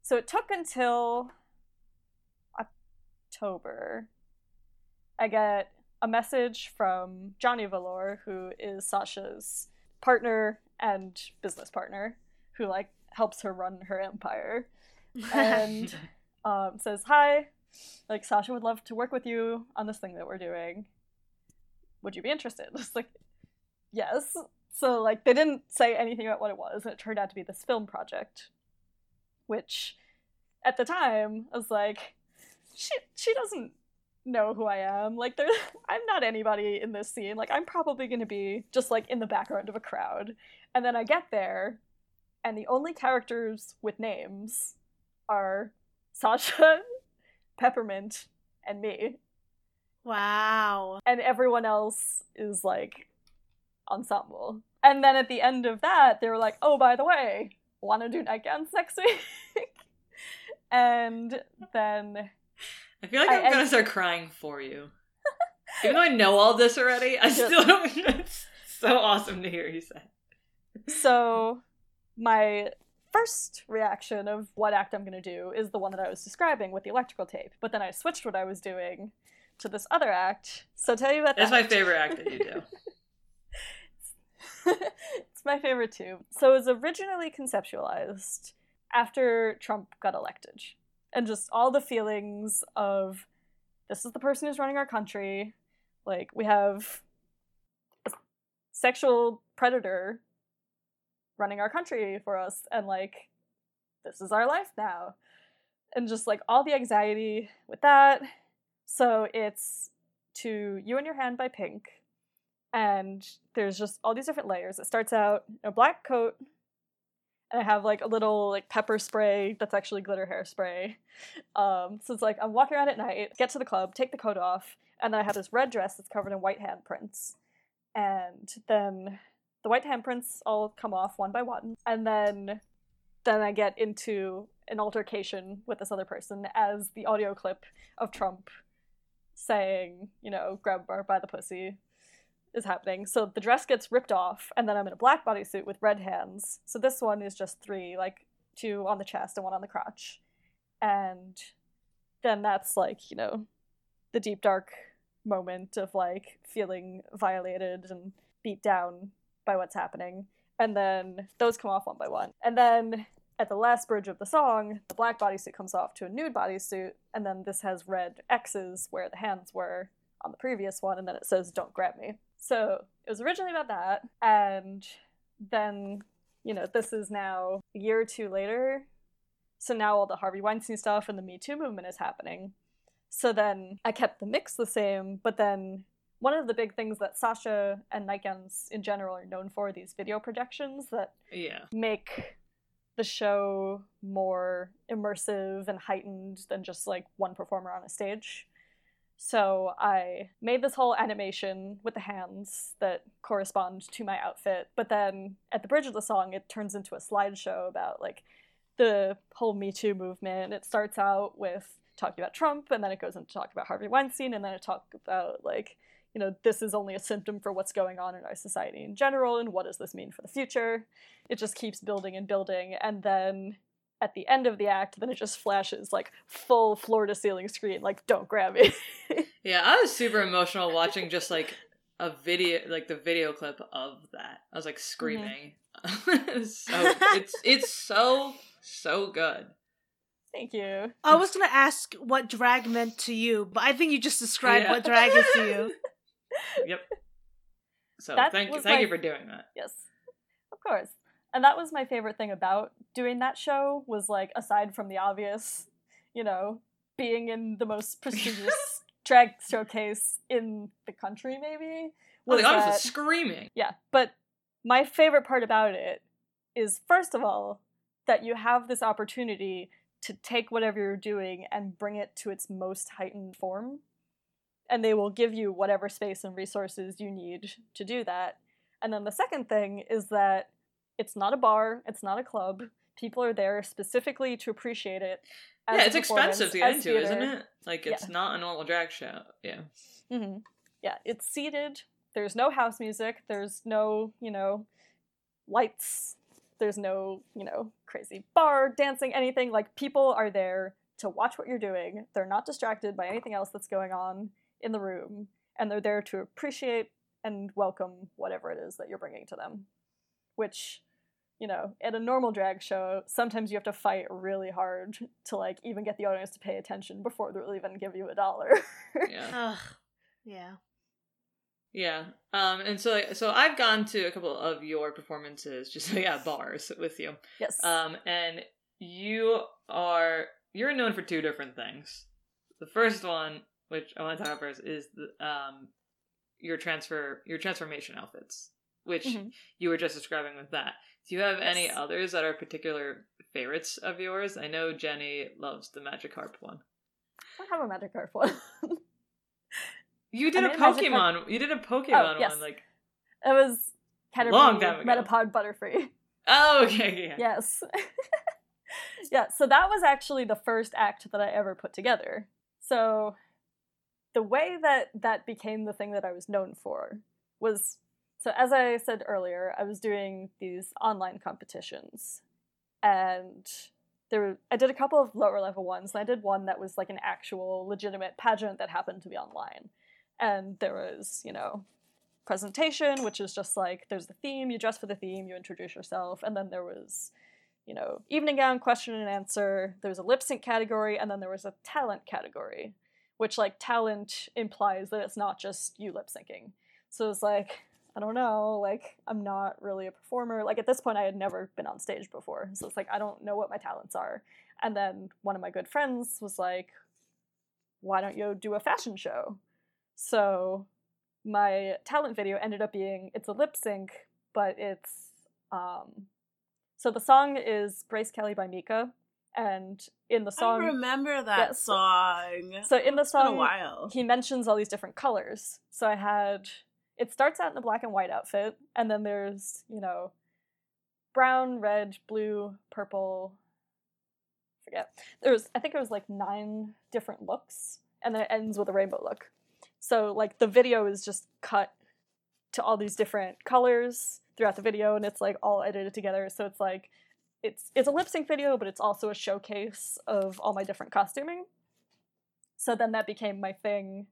so it took until october i get a message from johnny velour who is sasha's partner and business partner who like helps her run her empire and <laughs> um, says hi like sasha would love to work with you on this thing that we're doing. Would you be interested? <laughs> It's like yes. So like they didn't say anything about what it was and it turned out to be this film project which at the time i was like she she doesn't know who i am like there <laughs> i'm not anybody in this scene like i'm probably going to be just like in the background of a crowd and then i get there and the only characters with names are Sasha, <laughs> Peppermint, and me. wow. And everyone else is like ensemble. And then at the end of that, they were like, oh, by the way, want to do nightgowns next week? <laughs> and then, I feel like I- I'm I- gonna start crying for you. <laughs> Even though I know all this already, I still don't. <laughs> It's so awesome to hear you say. so my first reaction of what act I'm going to do is the one that I was describing with the electrical tape. But then I switched what I was doing to this other act. So tell you about that. That's that. my favorite act that you do. <laughs> it's my favorite too. So it was originally conceptualized after Trump got elected. And just all the feelings of this is the person who's running our country. Like, we have a sexual predator running our country for us, and like, this is our life now. And just like all the anxiety with that, So it's to You and Your Hand by Pink. And there's just all these different layers. It starts out in a black coat, and I have like a little like pepper spray that's actually glitter hairspray. Um, so it's like I'm walking around at night, get to the club, take the coat off, and then I have this red dress that's covered in white handprints. And then the white handprints all come off one by one, and then then I get into an altercation with this other person as the audio clip of Trump saying, you know, grab her by the pussy is happening. So the dress gets ripped off, and then I'm in a black bodysuit with red hands. So this one is just three, like two on the chest and one on the crotch. And then that's like, you know, the deep dark moment of like feeling violated and beat down by what's happening. And then those come off one by one. And then at the last bridge of the song, the black bodysuit comes off to a nude bodysuit, and then this has red X's where the hands were on the previous one, and then it says, Don't grab me. So it was originally about that, and then, you know, this is now a year or two later. So now all the Harvey Weinstein stuff and the Me Too movement is happening. So then I kept the mix the same, but then one of the big things that Sasha and Nightgowns in general are known for these video projections that Yeah. make the show more immersive and heightened than just like one performer on a stage. So I made this whole animation with the hands that correspond to my outfit, but then at the bridge of the song, it turns into a slideshow about like the whole Me Too movement. It starts out with talking about Trump, and then it goes into talk about Harvey Weinstein, and then it talks about like you know, this is only a symptom for what's going on in our society in general, and what does this mean for the future? It just keeps building and building, and then at the end of the act, then it just flashes like full floor to ceiling screen, like "Don't grab me." <laughs> Yeah, I was super emotional watching just like a video, like the video clip of that. I was like mm-hmm. screaming. <laughs> so <laughs> it's it's so so good. Thank you. I was gonna ask what drag meant to you, but I think you just described Yeah. what drag is to you. Yep. So That thank you, thank my- you for doing that. Yes, of course. And that was my favorite thing about doing that show was like aside from the obvious, you know, being in the most <laughs> prestigious drag showcase in the country, maybe. Oh, well, was the audience was screaming. Yeah, but my favorite part about it is first of all that you have this opportunity to take whatever you're doing and bring it to its most heightened form. And they will give you whatever space and resources you need to do that. And then the second thing is that it's not a bar, it's not a club. People are there specifically to appreciate it. as yeah, it's expensive to get into, as isn't it? Like it's Yeah. not a normal drag show. Yeah. hmm Yeah, it's seated. There's no house music. There's no, you know, lights. There's no, you know, crazy bar, dancing, anything. Like, people are there to watch what you're doing. They're not distracted by anything else that's going on in the room. And they're there to appreciate and welcome whatever it is that you're bringing to them. Which, you know, at a normal drag show, sometimes you have to fight really hard to, like, even get the audience to pay attention before they'll even give you a dollar. <laughs> Yeah. Ugh. Yeah. Yeah. Um and so so I've gone to a couple of your performances just <laughs> like at bars with you. yes. Um and you are you're known for two different things. The first one, which I want to talk about first, is the um your transfer your transformation outfits, which Mhm. you were just describing with that. Do you have any others that are particular favorites of yours? I know Jenny loves the Magikarp one. I don't have a Magikarp one. <laughs> You did I a made a magic Pokemon. You did a Pokemon Oh, yes. one, like It was Caterpie Long time ago. Metapod Butterfree. oh, okay, yeah. Yes. <laughs> yeah, so that was actually the first act that I ever put together. So the way that that became the thing that I was known for was so as I said earlier, I was doing these online competitions and there were, I did a couple of lower level ones and I did one that was like an actual legitimate pageant that happened to be online. And there was, you know, presentation, which is just like there's the theme, you dress for the theme, you introduce yourself, and then there was, you know, evening gown question and answer. There was a lip sync category, and then there was a talent category, which like talent implies that it's not just you lip syncing. So it's like I don't know, like I'm not really a performer. Like at this point, I had never been on stage before, so it's like I don't know what my talents are. And then one of my good friends was like, why don't you do a fashion show? So my talent video ended up being it's a lip sync, but it's um so the song is Grace Kelly by Mika, and in the song I remember that Yes. song. So in the It's been a song, while. he mentions all these different colors. So I had it starts out in a black and white outfit, and then there's you know brown, red, blue, purple. Forget. There was I think it was like nine different looks, and then it ends with a rainbow look. So like the video is just cut to all these different colors throughout the video, and it's like all edited together. So it's like it's it's a lip sync video, but it's also a showcase of all my different costuming. So then that became my thing.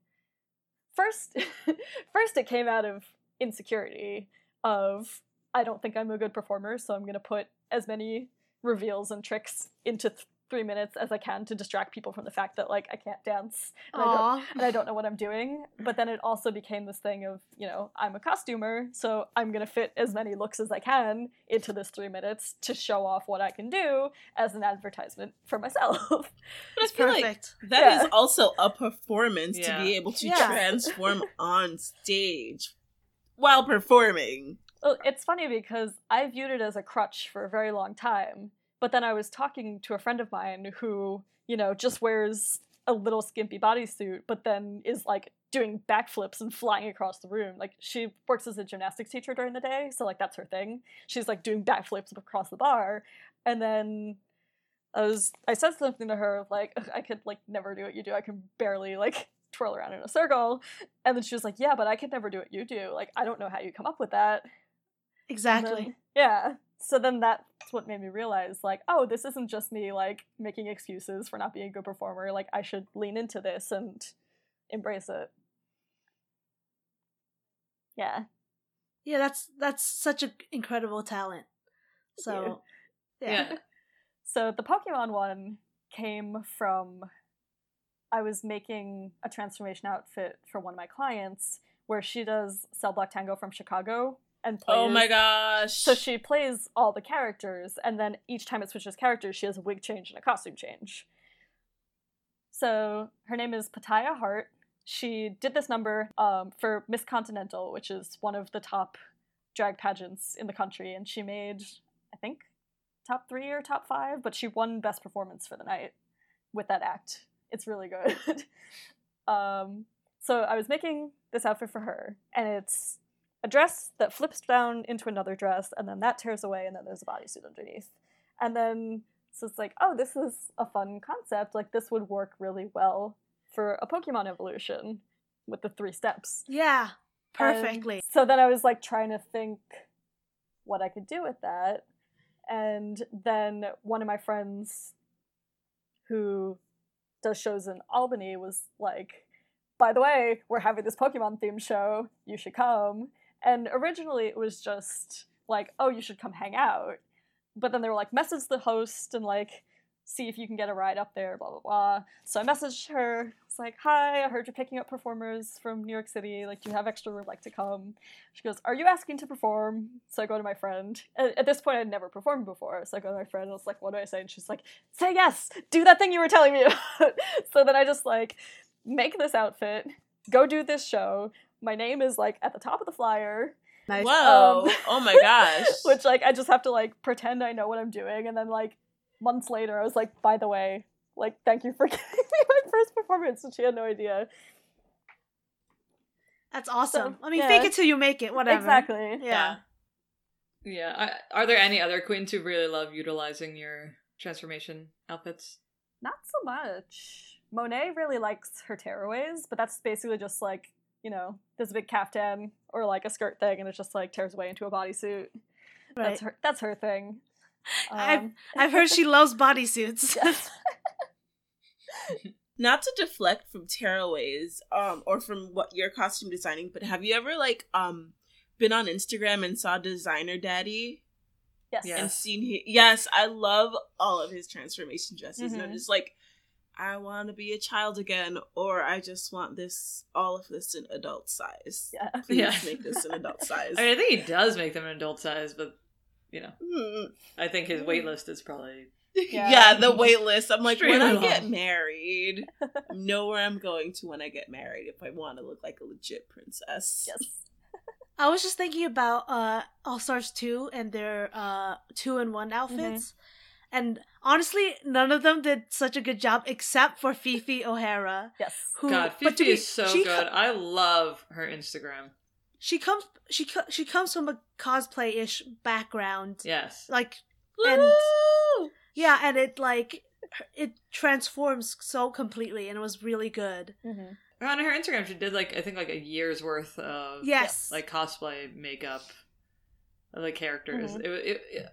First, <laughs> first it came out of insecurity of I don't think I'm a good performer, so I'm gonna put as many reveals and tricks into th- three minutes as I can to distract people from the fact that like I can't dance and I, don't, and I don't know what I'm doing. But then it also became this thing of you know I'm a costumer, so I'm gonna fit as many looks as I can into this three minutes to show off what I can do as an advertisement for myself. <laughs> But I It's feel like perfect. that is Yeah. also a performance Yeah. to be able to Yeah. transform on stage while performing. Well, it's funny because I viewed it as a crutch for a very long time, but then I was talking to a friend of mine who, you know, just wears a little skimpy bodysuit, but then is like doing backflips and flying across the room. Like she works as a gymnastics teacher during the day, so like that's her thing. She's like doing backflips across the bar, and then I was I said something to her like I could like never do what you do. I can barely like twirl around in a circle, and then she was like, "Yeah, but I could never do what you do. Like I don't know how you come up with that." Exactly. then- yeah. So then that's what made me realize, like, oh, this isn't just me like making excuses for not being a good performer. Like, I should lean into this and embrace it. Yeah. Yeah, that's that's such an incredible talent. So yeah. Yeah. <laughs> So the Pokemon one came from I was making a transformation outfit for one of my clients where she does Cell Block Tango from Chicago and plays Oh my gosh. So she plays all the characters, and then each time it switches characters, she has a wig change and a costume change. So her name is Pataya Hart. She did this number um, for Miss Continental, which is one of the top drag pageants in the country, and she made, I think, top three or top five, but she won best performance for the night with that act. It's really good. <laughs> um, so I was making this outfit for her, and it's a dress that flips down into another dress, and then that tears away, and then there's a bodysuit underneath. And then so it's like, oh, this is a fun concept. Like this would work really well for a Pokemon evolution with the three steps. Yeah. And Perfectly. so then I was like trying to think what I could do with that. And then one of my friends who does shows in Albany was like, by the way, we're having this Pokemon themed show. You should come. And originally it was just like, oh, you should come hang out. But then they were like, message the host and like, see if you can get a ride up there, blah, blah, blah. So I messaged her. It's like, hi, I heard you're picking up performers from New York City. Like, do you have extra would like to come? She goes, are you asking to perform? So I go to my friend. At, at this point, I'd never performed before. So I go to my friend and I was like, what do I say? And she's like, say yes, do that thing you were telling me about. <laughs> so then I just like make this outfit, go do this show. My name is like at the top of the flyer. Nice. Whoa. Um, oh my gosh. <laughs> which like I just have to like pretend I know what I'm doing, and then like months later, I was like, by the way, like thank you for <laughs> giving me my first performance, and she had no idea. That's awesome. So, I mean, yeah. fake it till you make it. Whatever. Exactly. Yeah. Yeah. I, are there any other queens who really love utilizing your transformation outfits? Not so much. Monet really likes her tearaways, but that's basically just like you know, there's a big caftan or like a skirt thing, and it just like tears away into a bodysuit. Right. That's her. That's her thing. I've Um, I've heard she loves bodysuits. <laughs> yes. <laughs> Not to deflect from tearaways, um, or from what your costume designing, but have you ever like um been on Instagram and saw designer daddy yes. Yeah. and seen he yes, I love all of his transformation dresses. And I'm Mhm. just like, I want to be a child again, or I just want this all of this in adult size. Yeah. Please Yeah. make this an adult <laughs> size. I mean, I think he does make them an adult size, but you know, Hmm. I think his wait list is probably Yeah, Yeah. the wait list. I'm like, when I Extremely get married, <laughs> know where I'm going to when I get married if I want to look like a legit princess. Yes. I was just thinking about uh All Stars 2 and their uh two in one outfits. And honestly, none of them did such a good job except for Phi Phi O'Hara. Yes. Who God, but to Fifi be- is so she good. co- I love her Instagram. she comes she co- she comes from a cosplay-ish background. Yes. Like and Woo! yeah, and it like it transforms so completely and it was really good. hmm On her Instagram, she did like I think like a year's worth of Yes. like cosplay makeup of the characters. Mhm. It, wa- it, it,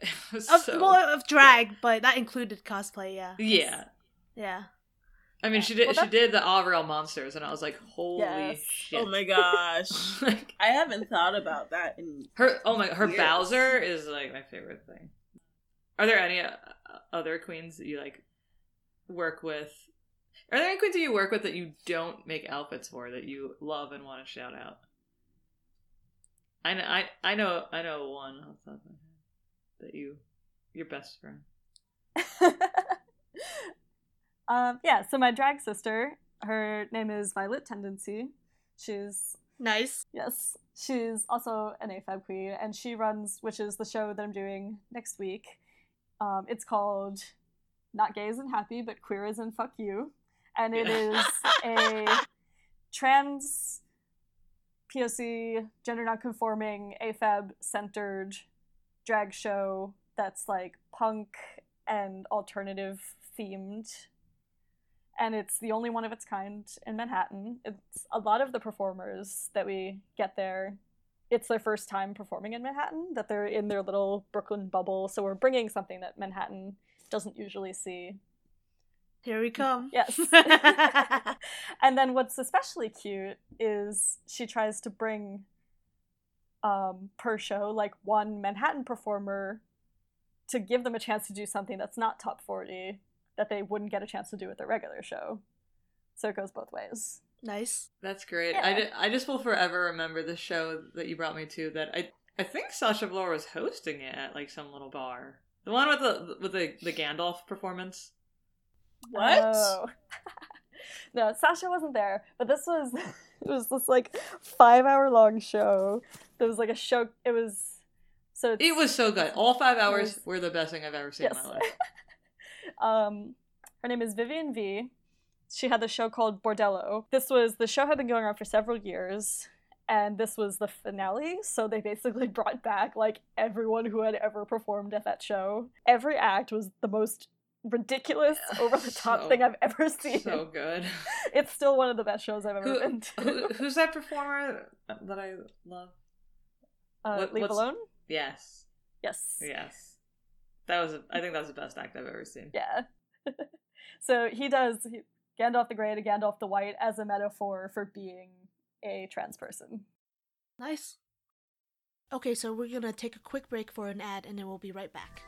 it was <laughs> Of, well, of drag, but that included cosplay, yeah. yeah. Yeah. I mean, she did Well, she did the All Real Monsters, and I was like, holy Yes. shit! Oh my <laughs> gosh. like I haven't thought about that in her oh my her Years. Bowser is like my favorite thing. Are there any uh, other queens that you like work with? Are there any queens that you work with that you don't make outfits for that you love and want to shout out? I know, I, I know, I know one that you, your best friend. <laughs> um, yeah, so my drag sister, her name is Violet Tendency. She's Nice. Yes, she's also an AFAB queen, and she runs, which is the show that I'm doing next week. Um, it's called Not Gay as and Happy, but Queer as and Fuck You, and it is a <laughs> trans POC gender nonconforming AFAB centered drag show that's like punk and alternative themed and it's the only one of its kind in Manhattan. It's a lot of the performers that we get there. It's their first time performing in Manhattan, that they're in their little Brooklyn bubble. So we're bringing something that Manhattan doesn't usually see. Here we come. Yes. <laughs> <laughs> and then what's especially cute is she tries to bring um, per show like one Manhattan performer to give them a chance to do something that's not top 40 that they wouldn't get a chance to do at their regular show. So it goes both ways. nice. That's great. Yeah. I, ju- I just will forever remember the show that you brought me to. That I I think Sasha Velour was hosting it at like some little bar. The one with the with the the Gandalf performance. What? Oh. <laughs> no, Sasha wasn't there, but this was <laughs> it was this like five hour long show. There was like a show. It was so It was so good. All five hours was- were the best thing I've ever seen Yes. in my life. <laughs> um, her name is Vivian V. She had the show called Bordello. This was the show had been going on for several years, and this was the finale. So they basically <laughs> brought back like everyone who had ever performed at that show. Every act was the most ridiculous, over the top So- thing I've ever <laughs> seen. So good. It's still one of the best shows I've ever Who, been to. who, who's that performer that I love? Uh, what- Leave Alone? Yes, Yes. yes. That was. I think that was the best act I've ever seen. Yeah. <laughs> so he does he, Gandalf the Grey to Gandalf the White as a metaphor for being a trans person. Nice. Okay, so we're gonna take a quick break for an ad and then we'll be right back.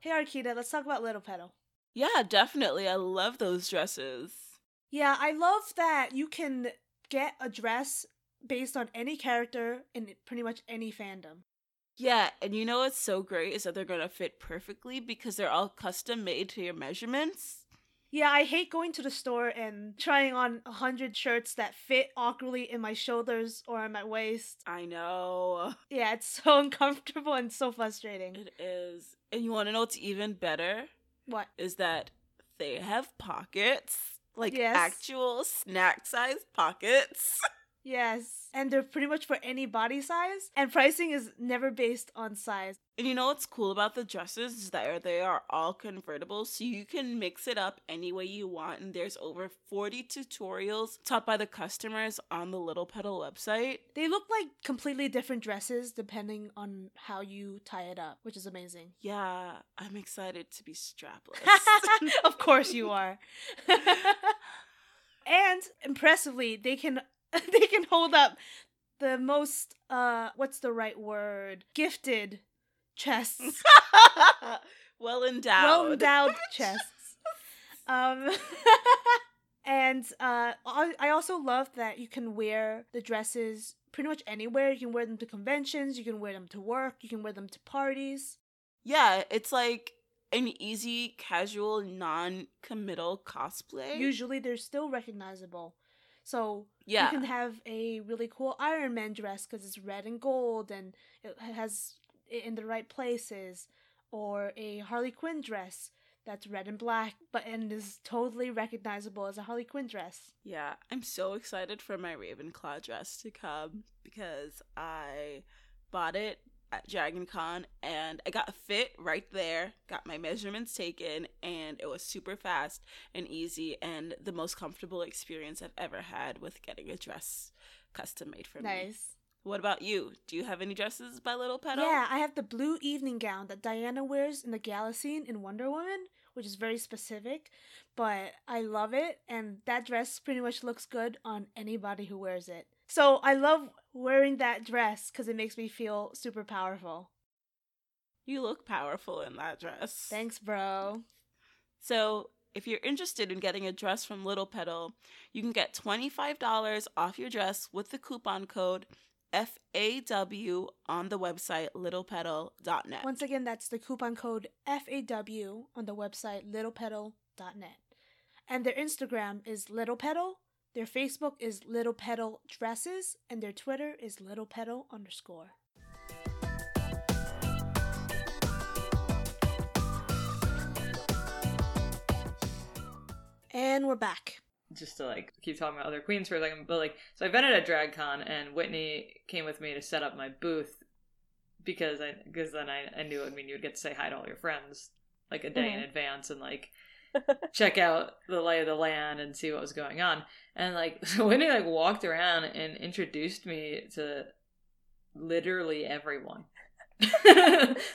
Hey Arkita, let's talk about Little Petal. Yeah, definitely. I love those dresses. Yeah, I love that you can get a dress based on any character in pretty much any fandom. Yeah, and you know what's so great is that they're gonna fit perfectly because they're all custom made to your measurements. Yeah, I hate going to the store and trying on a hundred shirts that fit awkwardly in my shoulders or on my waist. I know. Yeah, it's so <laughs> uncomfortable and so frustrating. It is. And you wanna know what's even better? What? Is that they have pockets. Like Yes. actual snack size pockets. <laughs> Yes. And they're pretty much for any body size, and pricing is never based on size. And you know what's cool about the dresses is that they are all convertible, so you can mix it up any way you want. And there's over 40 tutorials taught by the customers on the Little Petal website. They look like completely different dresses depending on how you tie it up, which is amazing. Yeah, I'm excited to be strapless. <laughs> of course you <laughs> are. <laughs> and impressively, they can <laughs> they can hold up the most uh what's the right word? Gifted chests. <laughs> well endowed. well endowed <laughs> chests. Um, And uh, I I also love that you can wear the dresses pretty much anywhere. You can wear them to conventions, you can wear them to work, you can wear them to parties. Yeah, it's like an easy, casual, non-committal cosplay. Usually they're still recognizable. So yeah, you can have a really cool Iron Man dress because it's red and gold and it has it in the right places, or a Harley Quinn dress that's red and black, but and is totally recognizable as a Harley Quinn dress. Yeah, I'm so excited for my Ravenclaw dress to come because I bought it at Dragon Con and I got a fit right there, got my measurements taken, and it was super fast and easy and the most comfortable experience I've ever had with getting a dress custom made for me. Nice. What about you? Do you have any dresses by Little Petal? Yeah, I have the blue evening gown that Diana wears in the gala scene in Wonder Woman, which is very specific, but I love it, and that dress pretty much looks good on anybody who wears it. So I love wearing that dress because it makes me feel super powerful. You look powerful in that dress. Thanks, bro. So, if you're interested in getting a dress from Little Petal, you can get $25 off your dress with the coupon code FAW on the website littlepetal.net. Once again, that's the coupon code FAW on the website littlepetal.net. And their Instagram is Little Petal, their Facebook is Little Petal Dresses, and their Twitter is Little Petal underscore. And we're back. just to like keep talking about other queens for a second, but like, so I've been at a drag con and Whitney came with me to set up my booth because I because then I, I knew I mean you would get to say hi to all your friends like a day in Mhm. advance and like check out the lay of the land and see what was going on. And like <laughs> so Whitney like walked around and introduced me to literally everyone. <laughs>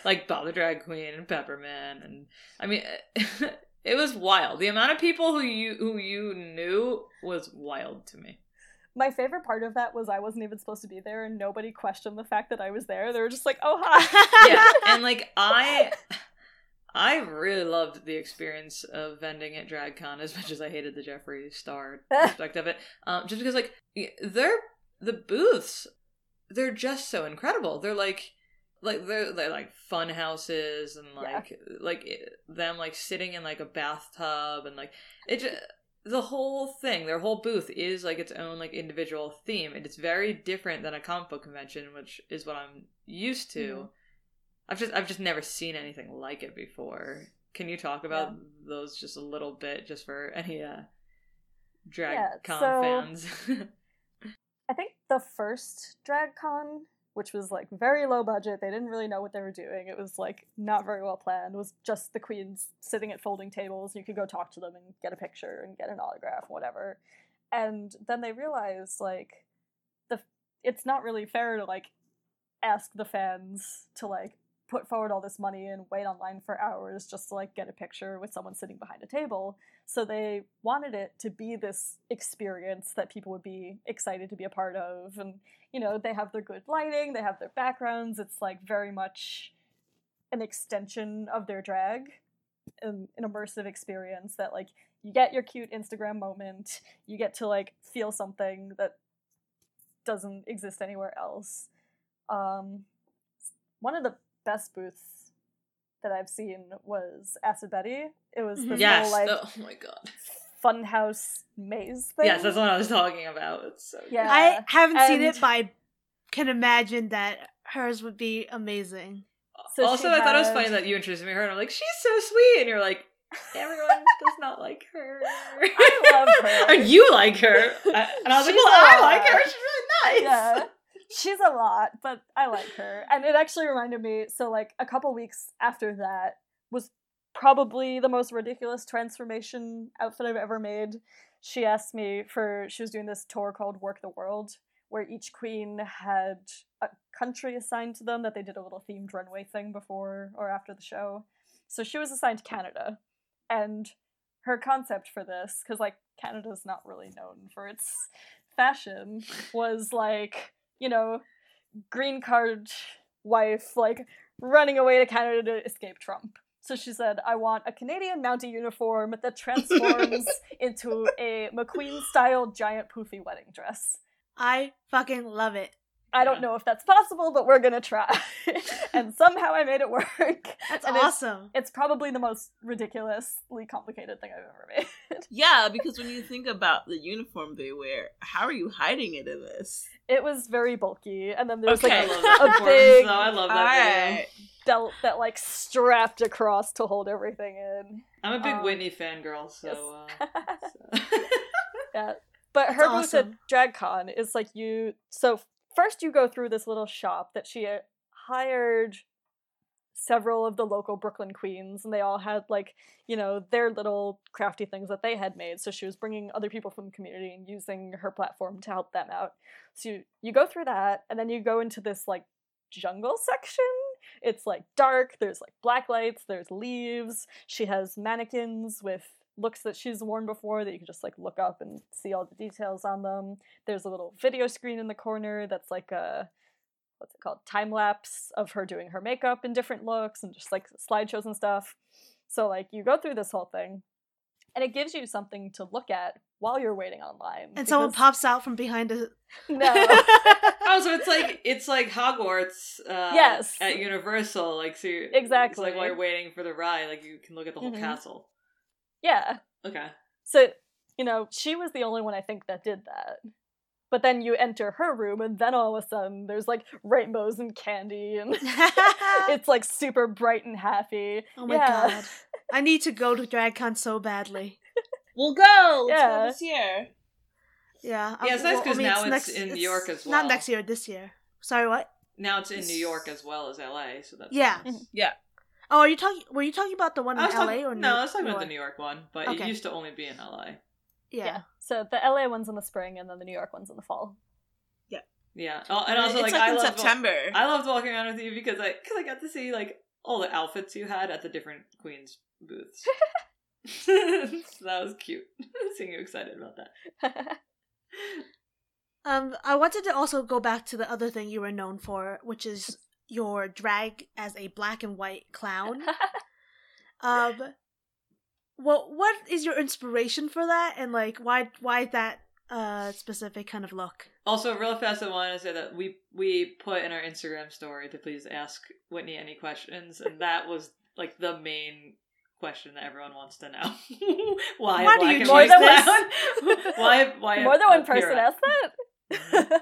like Bob the Drag Queen and Peppermint and I mean <laughs> it was wild. The amount of people who you who you knew was wild to me. My favorite part of that was I wasn't even supposed to be there, and nobody questioned the fact that I was there. They were just like, "Oh hi." Yeah, and like I I really loved the experience of vending at DragCon as much as I hated the Jeffree Star <laughs> aspect of it. Um, just because like they're the booths, they're just so incredible. They're like like they're they're like fun houses and Yeah. like like it, them like sitting in like a bathtub and like it just, the whole thing their whole booth is like its own like individual theme and it's very different than a comic book convention which is what i'm used to Mhm. I've just i've just never seen anything like it before can you talk about those just a little bit just for any uh drag Yeah, con so- fans <laughs> I think the first drag con, which was like very low budget, they didn't really know what they were doing. It was like not very well planned. It was just the queens sitting at folding tables. You could go talk to them and get a picture and get an autograph, whatever. And then they realized like the it's not really fair to like ask the fans to like put forward all this money and wait online for hours just to like get a picture with someone sitting behind a table. So they wanted it to be this experience that people would be excited to be a part of. And, you know, they have their good lighting, they have their backgrounds. It's like very much an extension of their drag, an, an immersive experience that, like, you get your cute Instagram moment, you get to, like, feel something that doesn't exist anywhere else. Um, one of the best booths that I've seen was Acid Betty. It was this mm-hmm. yes little, like, the- oh my god funhouse maze thing. yes that's what i was talking about it's so good. Yeah. I haven't seen it, but I can imagine that hers would be amazing. So also, she I thought it was funny that you introduced me to her, and I'm like, she's so sweet, and you're like, everyone <laughs> does not like her. I love her. <laughs> and you like her, <laughs> and I was like, She's well, I a- like her. She's really nice. yeah. She's a lot, but I like her. And it actually reminded me so like a couple weeks after that was probably the most ridiculous transformation outfit I've ever made. She asked me for she was doing this tour called Work the World where each queen had a country assigned to them that they did a little themed runway thing before or after the show. So she was assigned Canada and her concept for this cuz like Canada's not really known for its fashion was like, you know, green card wife like running away to Canada to escape Trump. So she said, I want a Canadian Mountie uniform that transforms <laughs> into a McQueen style giant poofy wedding dress. I fucking love it. I don't know if that's possible, but we're gonna try. <laughs> and somehow I made it work. That's And it's- awesome. It's probably the most ridiculously complicated thing I've ever made. <laughs> Yeah, because when you think about the uniform they wear, how are you hiding it in this? It was very bulky, and then there's Okay. Like <laughs> love a big. I love that. Alright. belt that like strapped across to hold everything in. I'm a big Um, Whitney fangirl, so. yes. Uh, so. Yeah. But her That's booth at. DragCon is like you. So first you go through this little shop that she uh, hired several of the local Brooklyn queens, and they all had like you know their little crafty things that they had made. So she was bringing other people from the community and using her platform to help them out. So you, you go through that, and then you go into this like jungle section. It's like dark. There's like black lights. There's leaves. She has mannequins with looks that she's worn before that you can just like look up and see all the details on them. There's a little video screen in the corner that's like a what's it called time lapse of her doing her makeup in different looks and just like slideshows and stuff. So like you go through this whole thing and it gives you something to look at while you're waiting online. And someone pops out from behind a. <laughs> No. <laughs> Oh, so it's like it's like Hogwarts. Uh, Yes. At Universal, like so. You're, Exactly. It's like while you're waiting for the ride, like you can look at the whole Mhm. castle. Yeah. Okay. So, you know, she was the only one I think that did that. But then you enter her room, and then all of a sudden there's like rainbows and candy, and <laughs> <laughs> it's like super bright and happy. oh my Yeah. god. I need to go to DragCon so badly. <laughs> We'll go. Let's Yeah. go this year. Yeah. Yeah, um, it's nice 'cause now it's next- in New York as well. Not next year, this year. Sorry, what? Now it's in New York as well as LA, so that's Yeah. nice. Mm-hmm. Yeah. Oh, are you talking? Were you talking about the one in I LA talking, or no, New- I was talking about the New York one, but Okay. it used to only be in LA. Yeah. Yeah. So the LA one's in the spring, and then the New York one's in the fall. Yeah, Yeah. oh, and also it's like, like, I in loved, September. I loved walking around with you because I because I got to see like all the outfits you had at the different queens booths. so <laughs> <laughs> that was cute. <laughs> Seeing you excited about that. Um, I wanted to also go back to the other thing you were known for, which is your drag as a black and white clown. <laughs> um, well, what is your inspiration for that, and like, why why that uh specific kind of look? Also, real fast, I wanted to say that we we put in our Instagram story to please ask Whitney any questions, and that was like the main question that everyone wants to know. why <laughs> Why a do black you and choose white this? clown? <laughs> why why a- More than one person asked that.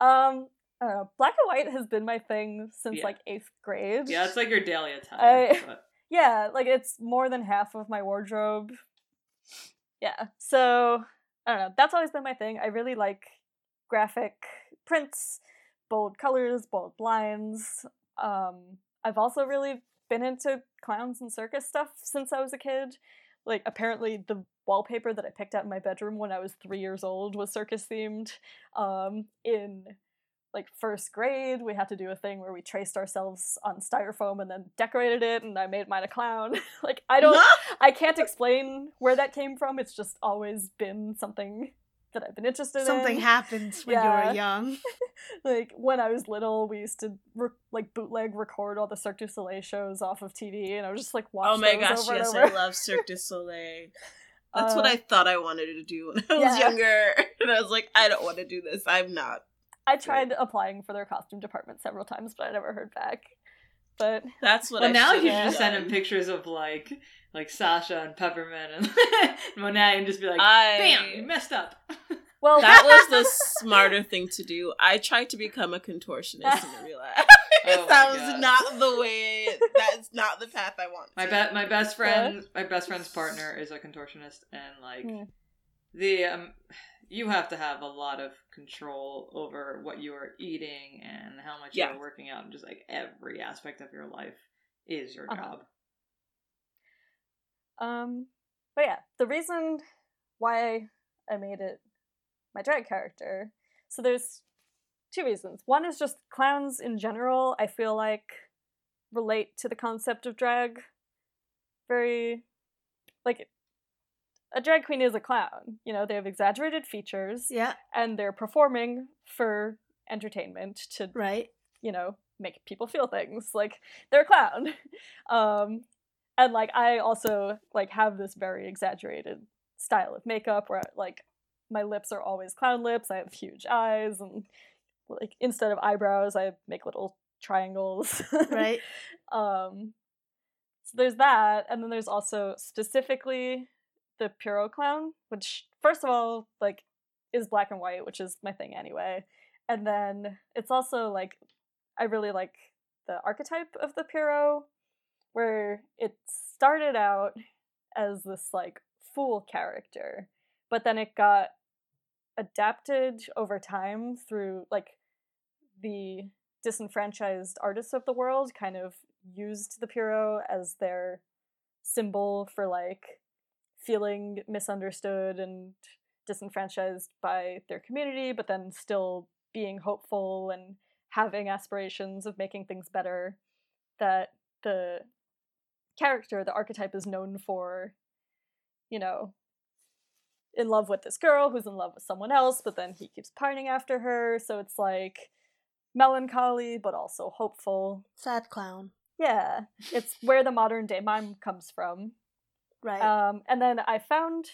um, Know. Black and white has been my thing since Yeah. like eighth grade. Yeah, it's like your daily attire. I- but- <laughs> yeah, like it's more than half of my wardrobe. Yeah, so I don't know. That's always been my thing. I really like graphic prints, bold colors, bold lines. Um, I've also really been into clowns and circus stuff since I was a kid. Like apparently the wallpaper that I picked out in my bedroom when I was three years old was circus themed. Um, in like first grade, we had to do a thing where we traced ourselves on styrofoam and then decorated it, and I made mine a clown. <laughs> like I don't, <laughs> I can't explain where that came from. It's just always been something that I've been interested in. Something in. happens when you Yeah. were young. <laughs> like when I was little, we used to re- like bootleg record all the Cirque du Soleil shows off of TV, and I was just like watch oh my those gosh, over yes, I love Cirque du Soleil. That's what Uh, I thought I wanted to do when I was yeah. younger. And I was like, I don't want to do this. I'm not. I tried applying for their costume department several times, but I never heard back. But That's what Well, I now you should just send done. him pictures of like like Sasha and Peppermint and <laughs> Monet and just be like, I "Bam, you messed up." <laughs> well, that was the <laughs> smarter thing to do. I tried to become a contortionist and I realized Oh that was God. not the way. That's not the path I want. My bet, my best friend, my best friend's partner is a contortionist, and like Hmm. the um, you have to have a lot of control over what you are eating and how much Yeah. you're working out, and just like every aspect of your life is your Uh-huh. job. Um, but yeah, the reason why I made it my drag character. So there's two reasons. One is just clowns in general. I feel like relate to the concept of drag very like a drag queen is a clown. You know, they have exaggerated features Yeah, and they're performing for entertainment to right. you know, make people feel things. Like they're a clown. <laughs> Um, and like I also like have this very exaggerated style of makeup where like my lips are always clown lips. I have huge eyes and like instead of eyebrows, I make little triangles. Right. <laughs> um so there's that and then there's also specifically the Pierrot clown, which first of all like is black and white, which is my thing anyway. And then it's also like I really like the archetype of the Pierrot where it started out as this like fool character, but then it got adapted over time through like the disenfranchised artists of the world kind of used the Pierrot as their symbol for like feeling misunderstood and disenfranchised by their community, but then still being hopeful and having aspirations of making things better. That the character, the archetype, is known for, you know, in love with this girl who's in love with someone else, but then he keeps pining after her. So it's like melancholy, but also hopeful. Sad clown. Yeah, it's where the modern day mime comes from. Right. Um, and then I found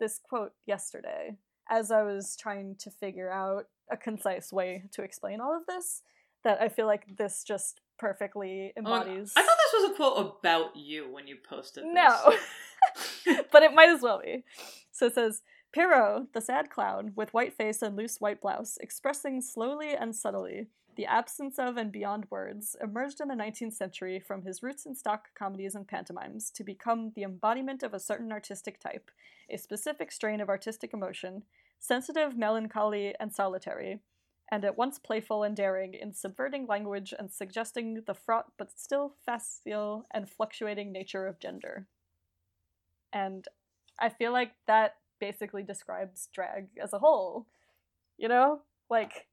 this quote yesterday as I was trying to figure out a concise way to explain all of this. That I feel like this just perfectly Oh, embodies. I thought this was a quote about you when you posted this. No. <laughs> but it might as well be. So it says Pierrot, the sad clown, with white face and loose white blouse, expressing slowly and subtly the absence of and beyond words, emerged in the 19th century from his roots in stock comedies and pantomimes to become the embodiment of a certain artistic type, a specific strain of artistic emotion, sensitive, melancholy, and solitary, and at once playful and daring in subverting language and suggesting the fraught but still facile and fluctuating nature of gender. And I feel like that basically describes drag as a whole. You know? Like,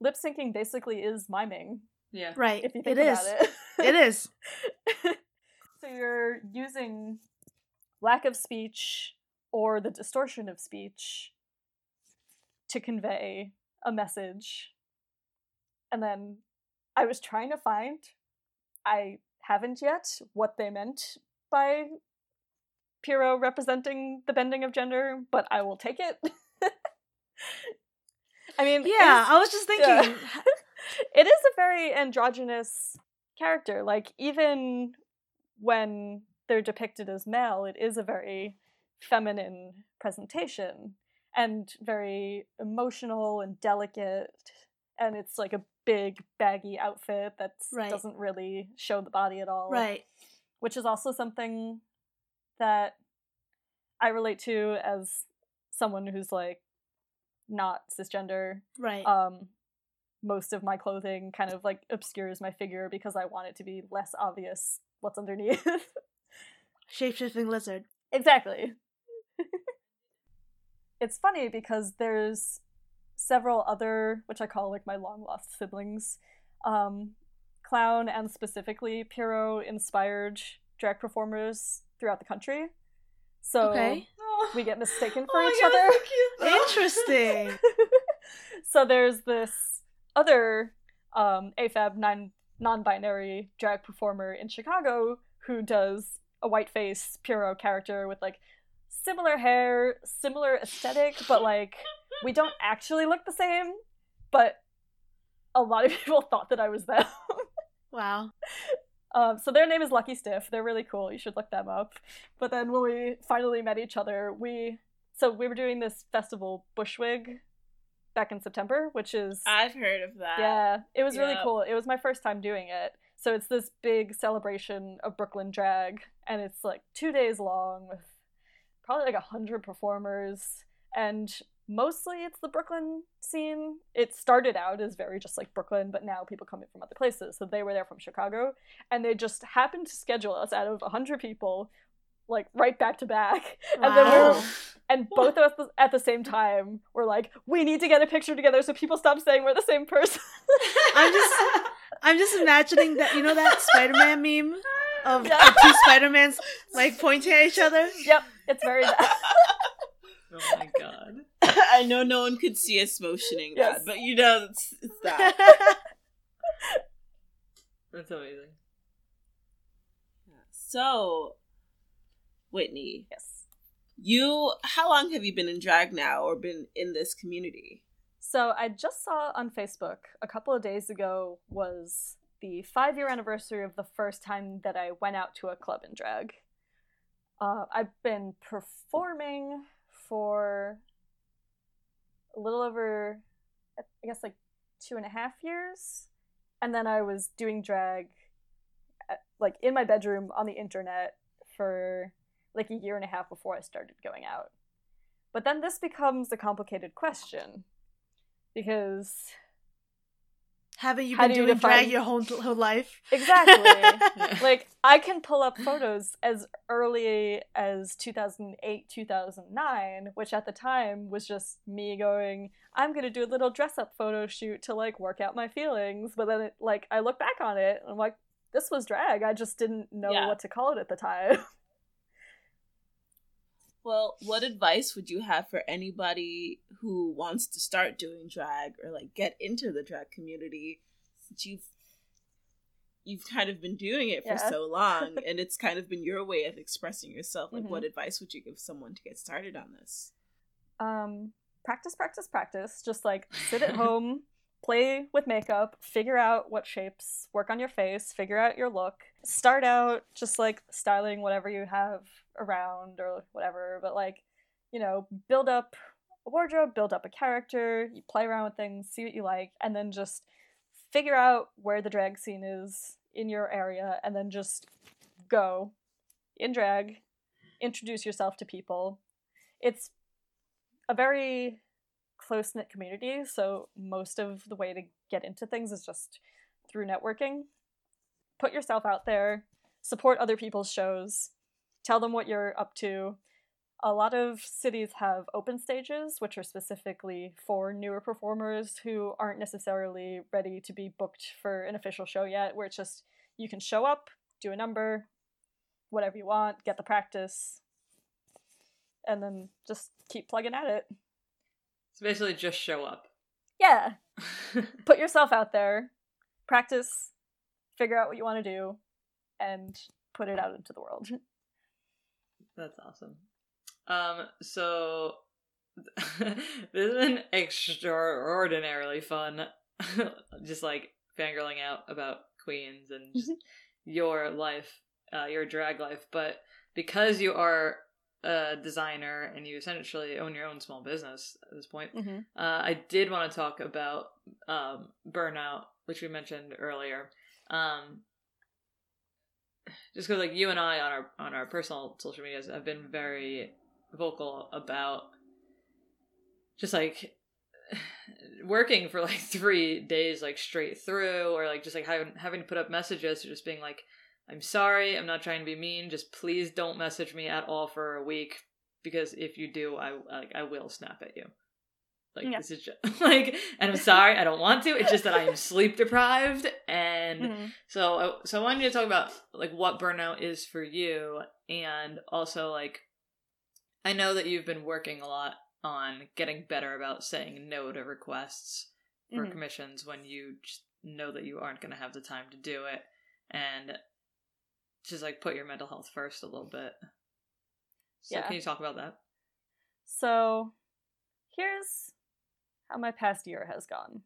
lip syncing basically is miming, Yeah. right. if you think it about is. it. it is. <laughs> so you're using lack of speech or the distortion of speech to convey a message. And then I was trying to find, I haven't yet, what they meant by Pierrot representing the bending of gender, but I will take it. <laughs> I mean, Yeah, I was just thinking. yeah. <laughs> it is a very androgynous character. Like even when they're depicted as male, it is a very feminine presentation and very emotional and delicate. And it's like a big baggy outfit that Right. doesn't really show the body at all. Right. Which is also something that I relate to as someone who's like not cisgender Right. um most of my clothing kind of like obscures my figure because I want it to be less obvious what's underneath. <laughs> Shapeshifting lizard. exactly. <laughs> it's funny because there's several other which I call like my long lost siblings um clown and specifically Pierrot inspired drag performers throughout the country. So Okay. we get mistaken <laughs> for Oh each God, other. so. <laughs> Interesting. <laughs> so there's this other um, AFAB non non-binary drag performer in Chicago who does a white face Pierrot character with like similar hair, similar aesthetic, but like we don't actually look the same. But a lot of people thought that I was them. Wow. Um, so their name is Lucky Stiff. They're really cool. You should look them up. But then when we finally met each other, we so we were doing this festival Bushwig back in September, which is I've heard of that. yeah, it was really Yep. cool. It was my first time doing it. So it's this big celebration of Brooklyn drag, and it's like two days long with probably like a hundred performers, and mostly it's the Brooklyn scene. It started out as very just like Brooklyn, but now people come in from other places. So they were there from Chicago, and they just happened to schedule us out of a hundred people, like right back to back, <laughs> and then we were and both of us at the same time were like, we need to get a picture together so people stop saying we're the same person. <laughs> I'm just I'm just imagining that you know that Spider-Man meme of Yeah. the two Spider-Mans like pointing at each other. yep, it's very <laughs> Bad. Oh my god. <laughs> I know no one could see us motioning Yes. that, but you know it's, it's that. <laughs> That's amazing. So, Whitney, Yes. you how long have you been in drag now or been in this community? So I just saw on Facebook a couple of days ago was the five year anniversary of the first time that I went out to a club in drag. Uh, I've been performing for a little over, I guess, like two and a half years. And then I was doing drag, at, like in my bedroom on the internet for like a year and a half before I started going out. But then this becomes a complicated question because Haven't you How been do you doing drag define- your whole, whole life? exactly <laughs> like I can pull up photos as early as 2008 2009 which at the time was just me going I'm going to do a little dress up photo shoot to like work out my feelings but then it, like I look back on it and I'm like this was drag I just didn't know Yeah. what to call it at the time <laughs> Well, what advice would you have for anybody who wants to start doing drag or like get into the drag community since you've you've kind of been doing it for Yeah. so long <laughs> and it's kind of been your way of expressing yourself. Like Mhm. what advice would you give someone to get started on this? um practice practice practice just like sit at <laughs> home play with makeup figure out what shapes work on your face figure out your look start out just like styling whatever you have around or whatever but like you know build up a wardrobe build up a character you play around with things see what you like and then just figure out where the drag scene is in your area and then just go in drag introduce yourself to people. It's a very close knit community, so most of the way to get into things is just through networking. Put yourself out there, support other people's shows, tell them what you're up to. A lot of cities have open stages, which are specifically for newer performers who aren't necessarily ready to be booked for an official show yet, where it's just you can show up, do a number, whatever you want, get the practice, and then just keep plugging at it. So basically, just show up. Yeah, <laughs> put yourself out there, practice, figure out what you want to do, and put it out into the world. That's awesome. Um, so <laughs> this has been extraordinarily fun. <laughs> just like fangirling out about queens and just your life, uh, your drag life. But because you are a designer and you essentially own your own small business at this point, Mm-hmm. uh, I did want to talk about um, burnout, which we mentioned earlier. Um, just because, like you and I on our on our personal social medias have been very vocal about just like <sighs> working for like three days like straight through, or like just like having having to put up messages or just being like, "I'm sorry, I'm not trying to be mean. Just please don't message me at all for a week." Because if you do, I like I will snap at you. Like Yeah. this is just <laughs> like, and I'm sorry, I don't want to. It's just that I am sleep deprived, and Mm-hmm. so, I- so I wanted you to talk about like what burnout is for you, and also like, I know that you've been working a lot on getting better about saying no to requests for Mhm. commissions when you know that you aren't going to have the time to do it, and just like put your mental health first a little bit. So, Yeah. can you talk about that? So, here's how my past year has gone.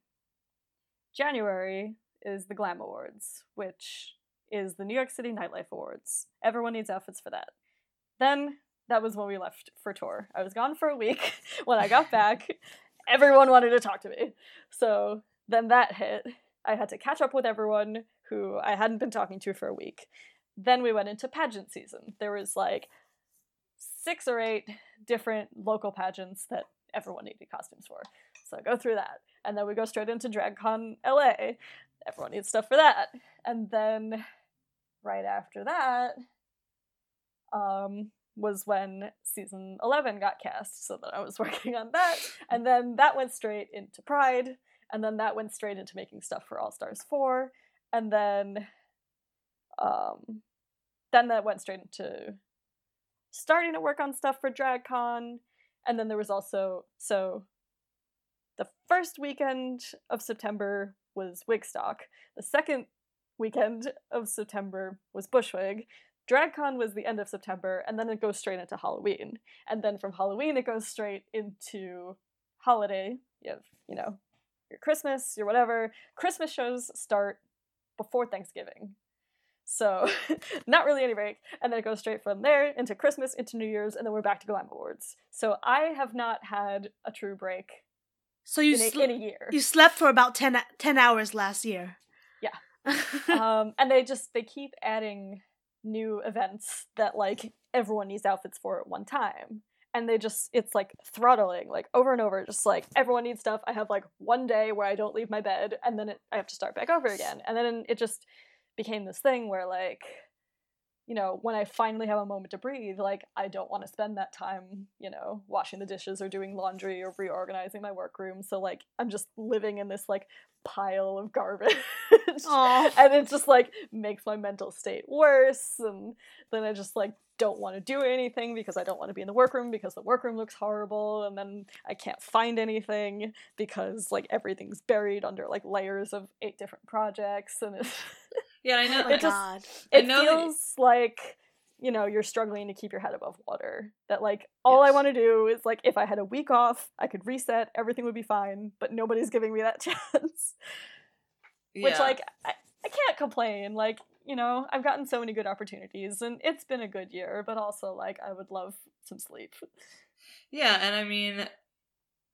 January is the Glam Awards, which is the New York City Nightlife Awards. Everyone needs outfits for that. Then that was when we left for tour. I was gone for a week. <laughs> when I got <laughs> back, everyone wanted to talk to me. So then that hit. I had to catch up with everyone who I hadn't been talking to for a week. Then we went into pageant season. There was like six or eight different local pageants that everyone needed costumes for. So I go through that. And then we go straight into DragCon LA. Everyone needs stuff for that. And then right after that um, was when season 11 got cast. So then I was <laughs> working on that. And then that went straight into Pride. And then that went straight into making stuff for All Stars 4. And then um, then that went straight into starting to work on stuff for DragCon, and then there was also so the first weekend of September was Wigstock. The second weekend of September was Bushwig. DragCon was the end of September, and then it goes straight into Halloween. And then from Halloween, it goes straight into holiday. You have, you know, your Christmas, your whatever. Christmas shows start before Thanksgiving. So, <laughs> not really any break. And then it goes straight from there into Christmas, into New Year's, and then we're back to Glam Awards. So, I have not had a true break So you in a, sl- in a year. you slept for about 10, 10 hours last year. Yeah. <laughs> um, and they just they keep adding new events that like everyone needs outfits for at one time and they just it's like throttling like over and over just like everyone needs stuff i have like one day where i don't leave my bed and then it, i have to start back over again and then it just became this thing where like you know when i finally have a moment to breathe like i don't want to spend that time you know washing the dishes or doing laundry or reorganizing my workroom. So like i'm just living in this like pile of garbage. <laughs> And it just like makes my mental state worse. And then i just like don't want to do anything because i don't want to be in the workroom because the workroom looks horrible. And then i can't find anything because like everything's buried under like layers of eight different projects. And it's, <laughs> Yeah, I know. Oh It just- God. I it know that- feels like you know you're struggling to keep your head above water that like all i want to do is like if i had a week off i could reset everything would be fine but nobody's giving me that <laughs> chance which like I, I can't complain like you know i've gotten so many good opportunities and it's been a good year but also like i would love some sleep Yeah, and I mean,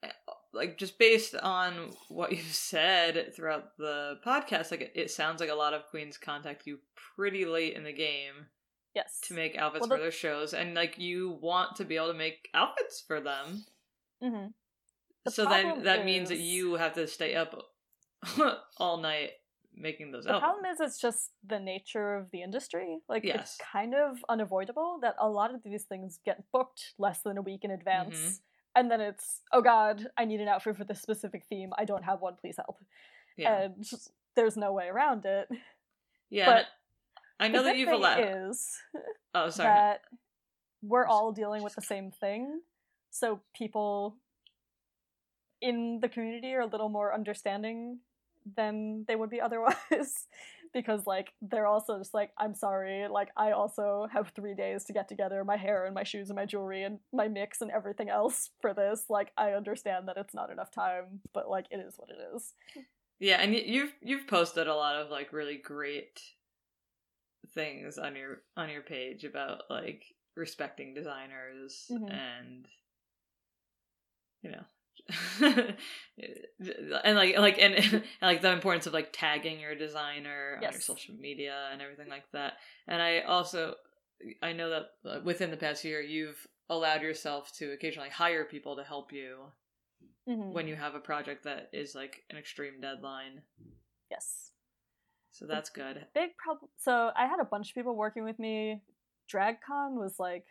eh, like just based on what you've said throughout the podcast, like it, it sounds like a lot of queens contact you pretty late in the game yes to make outfits Well, for their shows, and like you want to be able to make outfits for them. mm-hmm. The so then that means that is- you have to stay up <laughs> all night making those the outfits. problem is it's just the nature of the industry like Yes. it's kind of unavoidable that a lot of these things get booked less than a week in advance Mhm. And then it's oh god i need an outfit for this specific theme i don't have one please help yeah, and just- there's no way around it yeah. but I know the that you've allowed. is <laughs> oh, sorry. that we're all dealing with the <laughs> same thing. So people in the community are a little more understanding than they would be otherwise. <laughs> because like they're also just like, I'm sorry, like I also have three days to get together my hair and my shoes and my jewelry and my mix and everything else for this. Like I understand that it's not enough time, but like it is what it is. Yeah, and you've you've posted a lot of like really great things on your on your page about like respecting designers Mhm. and you know <laughs> and like like and, and <laughs> like the importance of like tagging your designer on your social media and everything like that. And I also I know that uh, within the past year you've allowed yourself to occasionally hire people to help you Mhm. when you have a project that is like an extreme deadline. Yes. So that's good. big problem. So I had a bunch of people working with me. DragCon was like,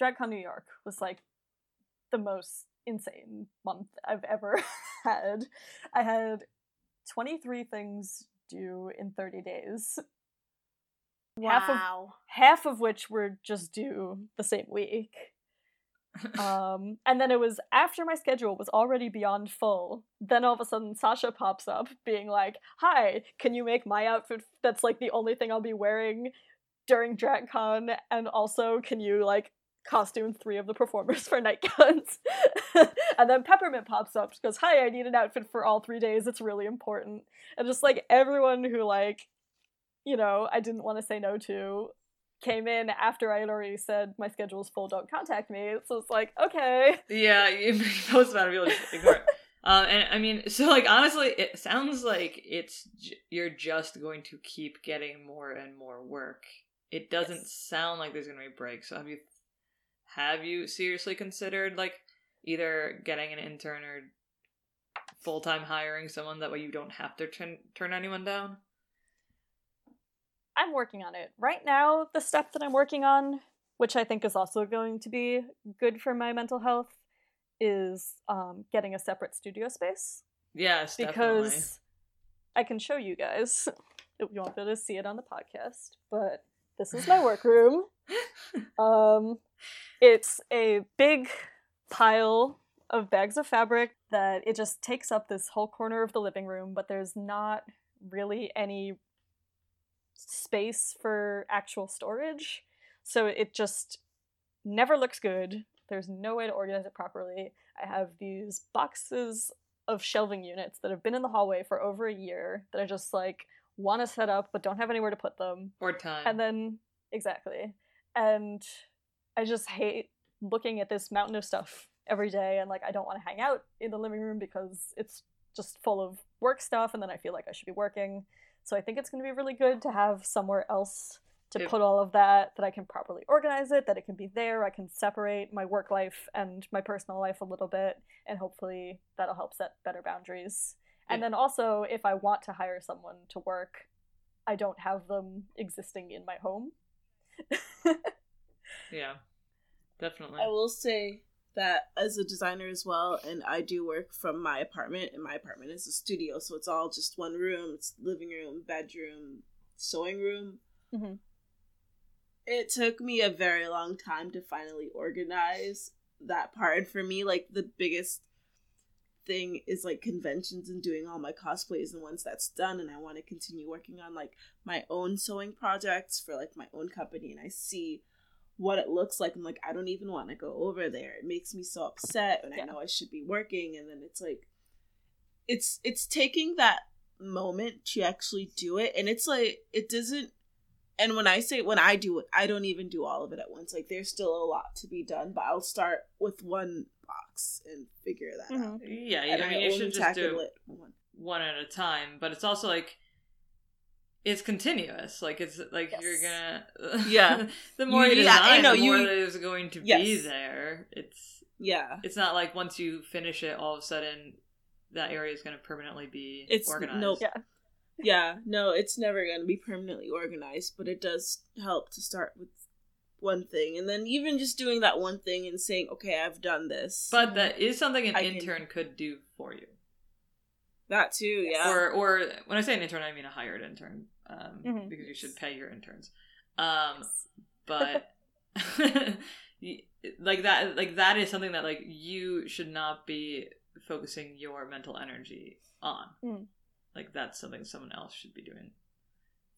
DragCon New York was like the most insane month I've ever <laughs> had. I had 23 things due in 30 days, Half of- Wow. half of which were just due the same week. <laughs> um, and then it was after my schedule was already beyond full. Then all of a sudden, Sasha pops up, being like, "Hi, can you make my outfit? That's like the only thing I'll be wearing during DragCon, and also can you like costume three of the performers <laughs> for nightgowns?" <laughs> and then Peppermint pops up, she goes, "Hi, I need an outfit for all three days. It's really important." And just like everyone who like, you know, I didn't want to say no to came in after I had already said my schedule's full, don't contact me. So it's like, okay. Yeah, <laughs> you post about it, people just ignore it. Um, and I mean, so like honestly, it sounds like it's j- you're just going to keep getting more and more work. It doesn't Yes. sound like there's gonna be breaks. So have you have you seriously considered like either getting an intern or full time hiring someone that way you don't have to turn turn anyone down? I'm working on it. Right now, the step that I'm working on, which I think is also going to be good for my mental health, is um, getting a separate studio space. Yes, because I can show you guys. <laughs> You won't be able to see it on the podcast, but this is my workroom. <laughs> um, it's a big pile of bags of fabric that it just takes up this whole corner of the living room, but there's not really any space for actual storage. so it just never looks good. There's no way to organize it properly. I have these boxes of shelving units that have been in the hallway for over a year that I just like want to set up but don't have anywhere to put them. Or time. And then exactly. And I just hate looking at this mountain of stuff every day and like I don't want to hang out in the living room because it's just full of work stuff and then I feel like I should be working. So I think it's going to be really good to have somewhere else to put all of that that I can properly organize it, that it can be there, I can separate my work life and my personal life a little bit and hopefully that'll help set better boundaries. And then also if I want to hire someone to work, I don't have them existing in my home. <laughs> yeah. Definitely. I will say that as a designer as well, and I do work from my apartment, and my apartment is a studio, so it's all just one room. It's living room, bedroom, sewing room. Mhm. It took me a very long time to finally organize that part. And for me, like the biggest thing is like conventions and doing all my cosplays. And once that's done, and I want to continue working on like my own sewing projects for like my own company, and I see what it looks like. I'm like, I don't even want to go over there. It makes me so upset, and Yeah. I know I should be working, and then it's like, it's it's taking that moment to actually do it, and it's like it doesn't. And when I say when I do it, I don't even do all of it at once. Like there's still a lot to be done, but I'll start with one box and figure that Mhm. out. yeah, And I mean, you should just do it one. one at a time, but it's also like it's continuous. Like it's like you're gonna <laughs> Yeah. the more you, You- yeah, design, know, the more you- that is going to be there. It's Yeah, it's not like once you finish it, all of a sudden that area is going to permanently be It's- organized. nope. Yeah. yeah. No, it's never going to be permanently organized, but it does help to start with one thing, and then even just doing that one thing and saying, "Okay, I've done this." But that is something an I can- intern could do for you. That too, yeah. Or or when I say an intern, I mean a hired intern, um, Mhm. because you should pay your interns. Um, but <laughs> like that like that is something that like you should not be focusing your mental energy on Mm. like that's something someone else should be doing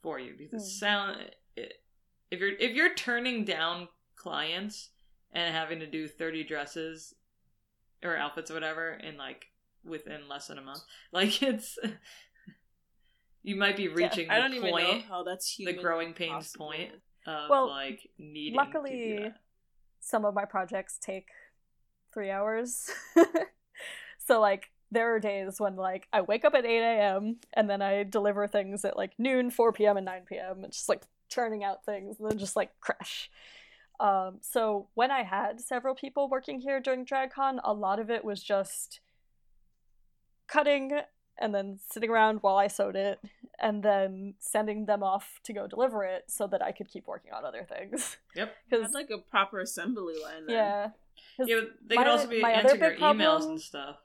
for you because Mm. sound it, if you're if you're turning down clients and having to do 30 dresses or outfits or whatever in like within less than a month <laughs> like it's you might be reaching I the don't even know point how that's the growing pains possible. point of Well, like needing luckily, to do that. some of my projects take three hours. <laughs> so like there are days when like I wake up at 8 a.m. and then I deliver things at like noon, 4 p.m. and 9 p.m. It's just like churning out things and then just like crash. Um, so when I had several people working here during DragCon, a lot of it was just cutting and then sitting around while I sewed it and then sending them off to go deliver it so that I could keep working on other things. <laughs> Yep. Because That's like a proper assembly line. Then. yeah. 'Cause Yeah, but they my- could also be my other answering your big emails problem- and stuff.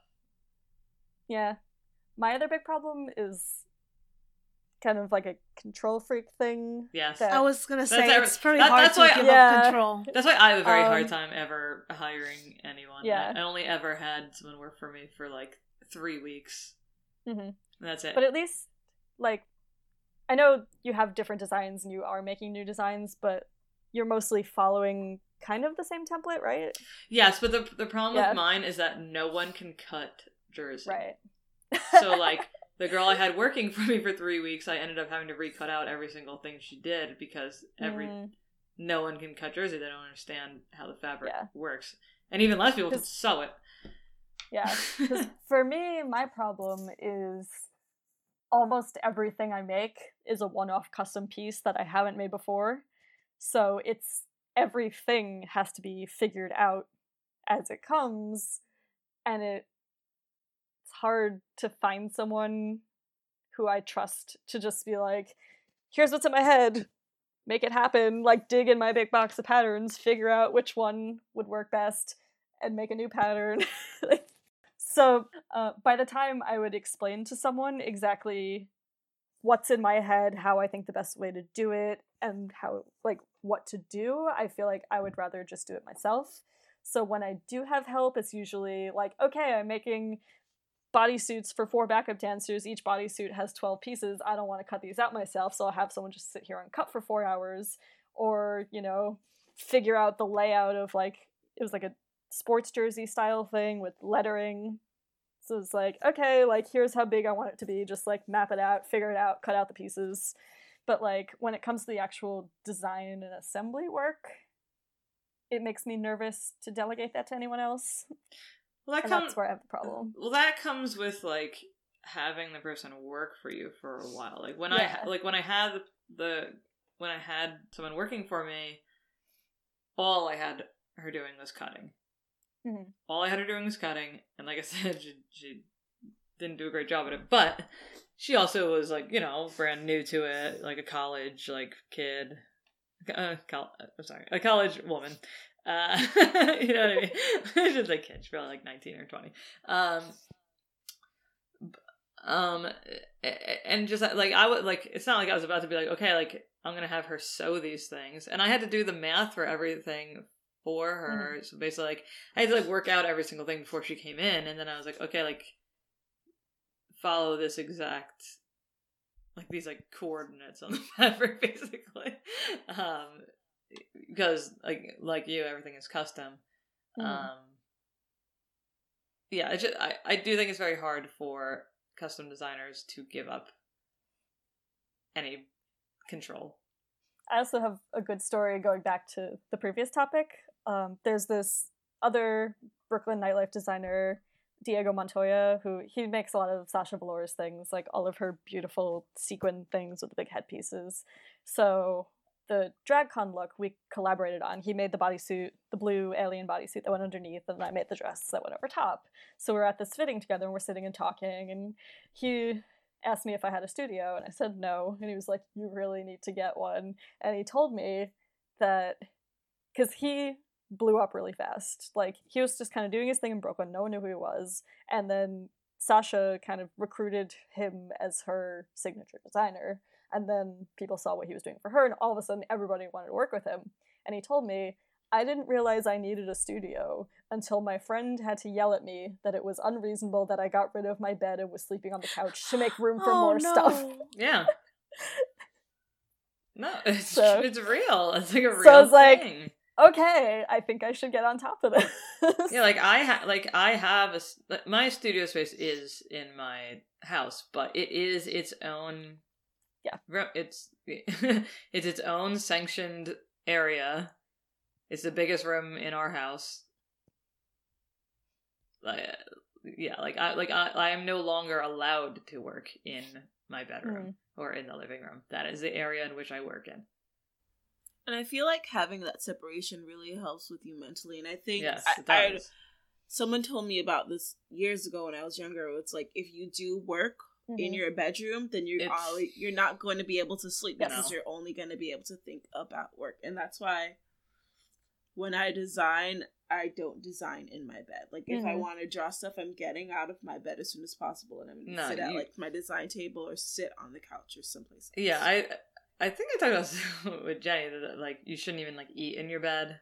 Yeah. My other big problem is kind of like a control freak thing. Yes. That- I was gonna say every- it's pretty that- hard that's to why- give Yeah. up control. That's why I have a very hard Um, time ever hiring anyone. Yeah. I, I only ever had someone work for me for like three weeks. Mhm. That's it. But at least, like, I know you have different designs and you are making new designs, but you're mostly following kind of the same template, right? yes, but the the problem Yeah. with mine is that no one can cut jersey. Right. So <laughs> like the girl I had working for me for three weeks, I ended up having to recut out every single thing she did because every Mm, no one can cut jersey. They don't understand how the fabric Yeah. works, and even less people can sew it. Yeah. <laughs> for me, my problem is almost everything I make is a one off custom piece that I haven't made before. So it's everything has to be figured out as it comes. And it it's hard to find someone who I trust to just be like, here's what's in my head. Make it happen. Like dig in my big box of patterns, figure out which one would work best, and make a new pattern. <laughs> So uh, by the time I would explain to someone exactly what's in my head, how I think the best way to do it, and how like what to do, I feel like I would rather just do it myself. So when I do have help, it's usually like, okay, I'm making bodysuits for four backup dancers. Each bodysuit has 12 pieces. I don't want to cut these out myself, so I'll have someone just sit here and cut for four hours. Or, you know, figure out the layout of like it was like a sports jersey style thing with lettering. So it's like, okay, like here's how big I want it to be, just like map it out, figure it out, cut out the pieces. But like when it comes to the actual design and assembly work, it makes me nervous to delegate that to anyone else. Well, that And comes that's where I have the problem. Well, that comes with like having the person work for you for a while. Like when Yeah. I like when I had the when I had someone working for me, all I had her doing was cutting. Mhm. All I had her doing was cutting, and like I <laughs> said, she, she didn't do a great job at it. But she also was like you know brand new to it, like a college like kid. Uh, col- I'm sorry, a college woman. Uh, <laughs> you know what I mean? <laughs> She's like kid. She's probably like 19 or 20. Um, um, and just like I would like, it's not like I was about to be like, okay, like I'm gonna have her sew these things, and I had to do the math for everything for her. So basically, like I had to like work out every single thing before she came in, and then I was like, okay, like follow this exact like these like coordinates on the <laughs> fabric basically um because like like you everything is custom Mhm. um yeah I, just, I i do think it's very hard for custom designers to give up any control I also have a good story going back to the previous topic. Um, there's this other Brooklyn nightlife designer, Diego Montoya, who he makes a lot of Sasha Velour's things, like all of her beautiful sequin things with the big headpieces. So the DragCon look we collaborated on. He made the bodysuit, the blue alien bodysuit that went underneath, and I made the dress that went over top. So we're at this fitting together and we're sitting and talking, and he asked me if I had a studio, and I said no. And he was like, You really need to get one. And he told me that because he blew up really fast. Like, he was just kind of doing his thing in Brooklyn, no one knew who he was. And then Sasha kind of recruited him as her signature designer. And then people saw what he was doing for her, and all of a sudden everybody wanted to work with him. And he told me, I didn't realize I needed a studio until my friend had to yell at me that it was unreasonable that I got rid of my bed and was sleeping on the couch to make room for <gasps> Oh, more no. stuff. yeah <laughs> no it's So- it's real it's like a real So it's like- thing. Okay, I think I should get on top of this. yeah like i <laughs> ha- like i have a my studio space is in my house but it is its own Yeah. it's <laughs> it's its own sanctioned area. It's the biggest room in our house. Like yeah like i like i, I am no longer allowed to work in my bedroom hmm. or in the living room. That is the area in which i work in And I feel like having that separation really helps with you mentally. And I think yes I, I- someone told me about this years ago when I was younger. It's like if you do work in Mhm. your bedroom, then you're It's- always, you're not going to be able to sleep Yes. because you're only going to be able to think about work. And that's why when I design, I don't design in my bed. Like if I Mhm. want to draw stuff, I'm getting out of my bed as soon as possible, and I'm going to No, sit at you- like my design table or sit on the couch or someplace. else. Yeah, I I think I talked about this <laughs> with Jenny that like you shouldn't even like eat in your bed.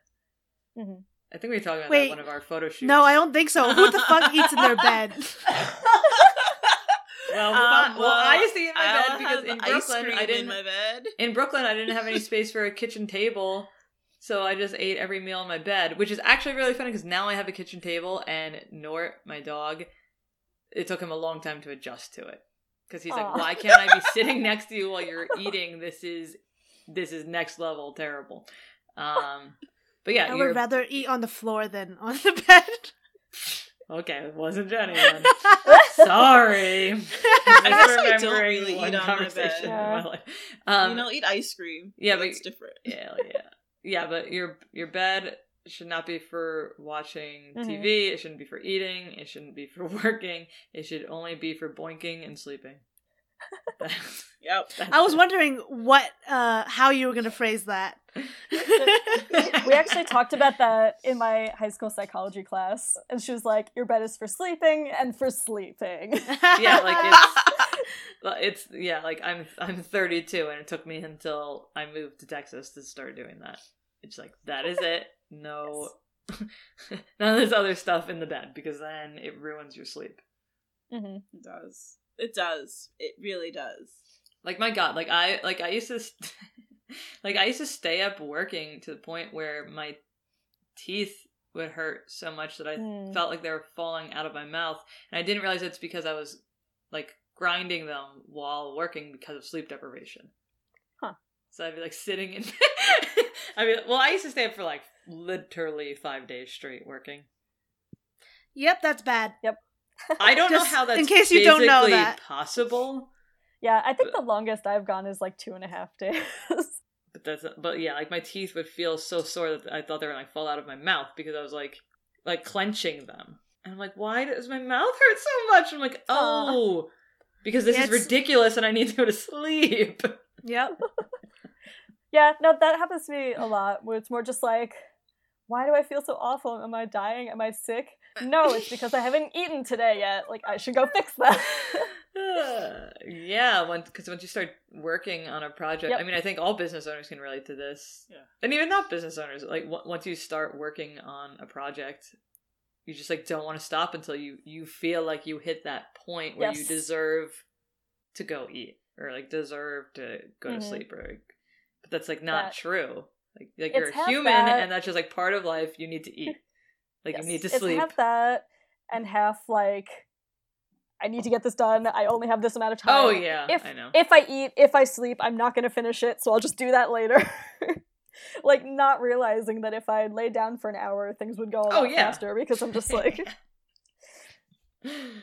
Mhm. I think we talked about that Wait, at one of our photo shoots. No, I don't think so. Who the fuck eats in their bed? <laughs> Well, Um, well, I used to eat in my I'll bed because in ice Brooklyn I didn't. my bed. In Brooklyn, I didn't have any space for a kitchen table, so I just ate every meal in my bed, which is actually really funny because now I have a kitchen table, and Nort, my dog, it took him a long time to adjust to it because he's Aw. like, "Why can't I be sitting next to you while you're eating? This is this is next level terrible." Um, but yeah, I you're- would rather eat on the floor than on the <laughs> bed. okay, it wasn't Jenny then. Sorry. <laughs> I guess I don't really eat on my conversation in bed. my life. Um, you know, eat ice cream. yeah, but- it's different. yeah, yeah, yeah. But your your bed should not be for watching Mhm. TV. It shouldn't be for eating. It shouldn't be for <laughs> working. It should only be for boinking and sleeping. That's- <laughs> Yep. that's I was it. wondering what, uh, how you were gonna phrase that. <laughs> we actually talked about that in my high school psychology class, and she was like, "Your bed is for sleeping and for sleeping." yeah, like it's it's yeah, like I'm I'm 32, and it took me until I moved to Texas to start doing that. It's like that is it. No, none of this other stuff in the bed because then it ruins your sleep. hmm It does. It does. It really does. Like my God, like I like I used to. St- <laughs> like I used to stay up working to the point where my teeth would hurt so much that I Hmm. felt like they were falling out of my mouth, and I didn't realize it's because I was like grinding them while working because of sleep deprivation. Huh. So I'd be like sitting in. <laughs> I mean, well, I used to stay up for like literally five days straight working. Yep, that's bad. Yep. I don't know how that's in case you don't know physically that. possible. Yeah, I think the longest I've gone is like two and a half days. <laughs> But that's but yeah, like my teeth would feel so sore that I thought they were like fall out of my mouth because I was like like clenching them. And I'm like, why does my mouth hurt so much? I'm like, Aw. oh, because this Yeah, is ridiculous and I need to go to sleep. <laughs> Yep. <laughs> yeah, no, that happens to me a lot where it's more just like, why do I feel so awful? Am I dying? Am I sick? No, it's <laughs> because I haven't eaten today yet. Like, I should go fix that. Uh, <laughs> yeah, because once you start working on a project, Yep. I mean, I think all business owners can relate to this. Yeah. And even not business owners, like w- once you start working on a project, you just like don't want to stop until you you feel like you hit that point where you deserve to go eat or like deserve to go to Mhm. sleep or like, but that's like not That- true. Like like It's you're a human that- and that's just like part of life. You need to eat. Like Yes, you need to sleep. it's half that and half like, I need to get this done. I only have this amount of oh, time. oh yeah, if I know. if I eat, if I sleep, I'm not going to finish it, so I'll just do that later. <laughs> like not realizing that if I lay down for an hour, things would go a oh, lot Oh, yeah. faster because I'm <laughs> just like,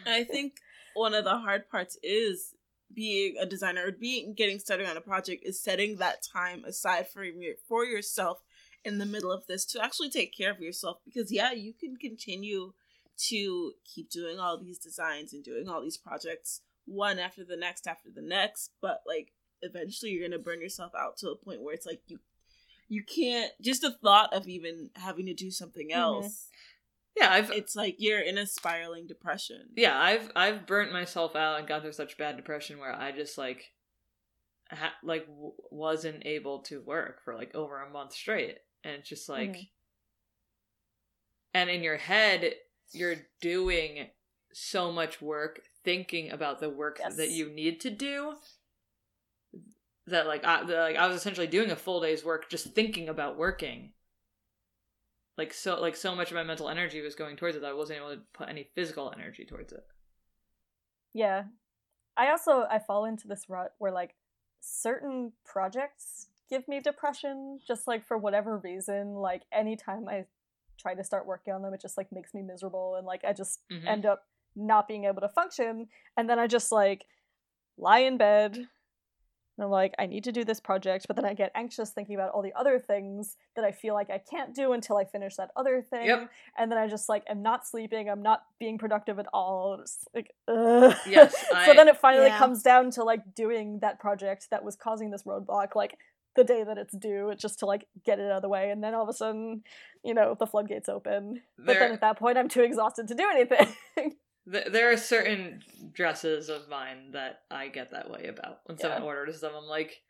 I think one of the hard parts is being a designer or being getting started on a project is setting that time aside for your, for yourself in the middle of this to actually take care of yourself because yeah you can continue to keep doing all these designs and doing all these projects one after the next after the next but like eventually you're gonna burn yourself out to a point where it's like you you can't just the thought of even having to do something mm-hmm. else yeah, I've it's like you're in a spiraling depression yeah i've i've burnt myself out and gone through such bad depression where i just like ha- like w- wasn't able to work for like over a month straight and it's just like Mhm. and in your head you're doing so much work thinking about the work Yes. that you need to do that like I, that, like I was essentially doing a full day's work just thinking about working like so like so much of my mental energy was going towards it that I wasn't able to put any physical energy towards it yeah. I also I fall into this rut where like certain projects give me depression just like for whatever reason. Like anytime I try to start working on them, it just like makes me miserable and like I just Mhm. end up not being able to function and then I just like lie in bed and I'm like I need to do this project but then I get anxious thinking about all the other things that I feel like I can't do until I finish that other thing Yep. and then I just like am not sleeping I'm not being productive at all It's like ugh. <laughs> Yes, so I- then it finally Yeah. comes down to like doing that project that was causing this roadblock like the day that it's due just to like get it out of the way and then all of a sudden you know the floodgates open but then at that point I'm too exhausted to do anything <laughs> Th- there are certain dresses of mine that I get that way about. When someone Yeah. orders them, I'm like,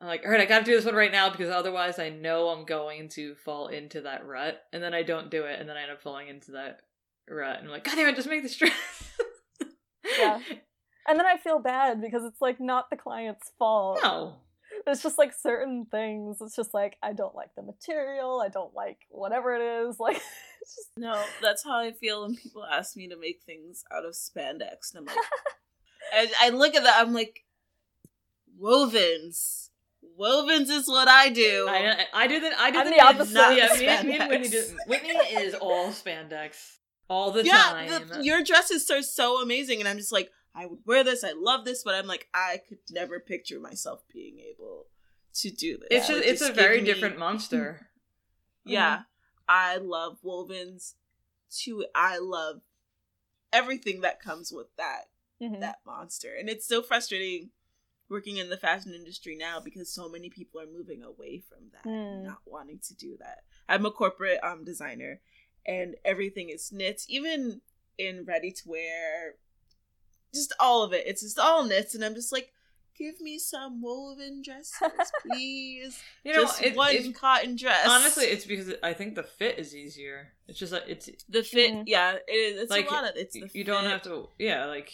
I'm like, all right, I gotta do this one right now because otherwise I know I'm going to fall into that rut, and then I don't do it, and then I end up falling into that rut, and I'm like, God damn it, just make this dress. Yeah. <laughs> and then I feel bad because it's like not the client's fault No. It's just like certain things it's just like I don't like the material I don't like whatever it is <laughs> like it's just No, that's how I feel when people ask me to make things out of spandex. And I'm like, <laughs> I, I look at that, I'm like, wovens. Wovens is what I do. I, I do the I do the, the opposite. Not, yeah, me, me and Whitney, do, Whitney is all spandex all the yeah, time. the, your dresses are so amazing, and I'm just like, I would wear this. I love this, but I'm like, I could never picture myself being able to do this. it's just it's a very me- different monster. <laughs> Yeah, I love wovens. Too, I love everything that comes with that mhm. that monster. And it's so frustrating working in the fashion industry now because so many people are moving away from that Mm. not wanting to do that. I'm a corporate um designer and everything is knits, even in ready to wear just all of it. It's just all knits and I'm just like Give me some woven dresses, <laughs> please. You know, just it, one it's cotton dress. honestly it's because I think the fit is easier. It's just like it's the fit, Mhm. yeah, it is. It's Like, a lot of it's you don't have to yeah like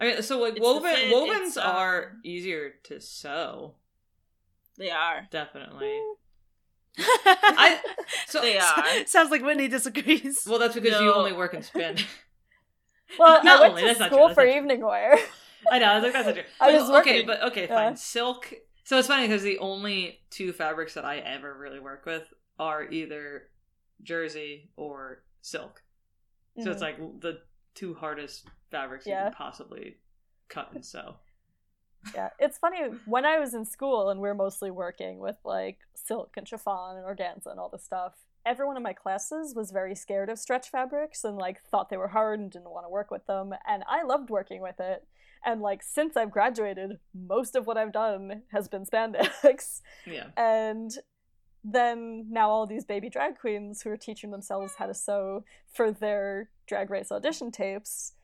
I mean so like It's woven fit, wovens it's, are um, easier to sew. They are. Definitely. <laughs> I, So They <laughs> are. Sounds like Whitney disagrees. well, that's because you only work in spin. Well, <laughs> Not I went only, to that's not true, school for evening wear. <laughs> I know. I was like, that's not true. <laughs> I was okay, working. but okay, Yeah. fine. Silk. So it's funny because the only two fabrics that I ever really work with are either jersey or silk. So it's Mhm. like the two hardest fabrics you can possibly cut and sew. Yeah, it's funny when I was in school and we are mostly working with like silk and chiffon and organza and all this stuff. Everyone in my classes was very scared of stretch fabrics and like thought they were hard and didn't want to work with them. And I loved working with it. And like since I've graduated, most of what I've done has been spandex. <laughs> Yeah. And then now all these baby drag queens who are teaching themselves how to sew for their drag race audition tapes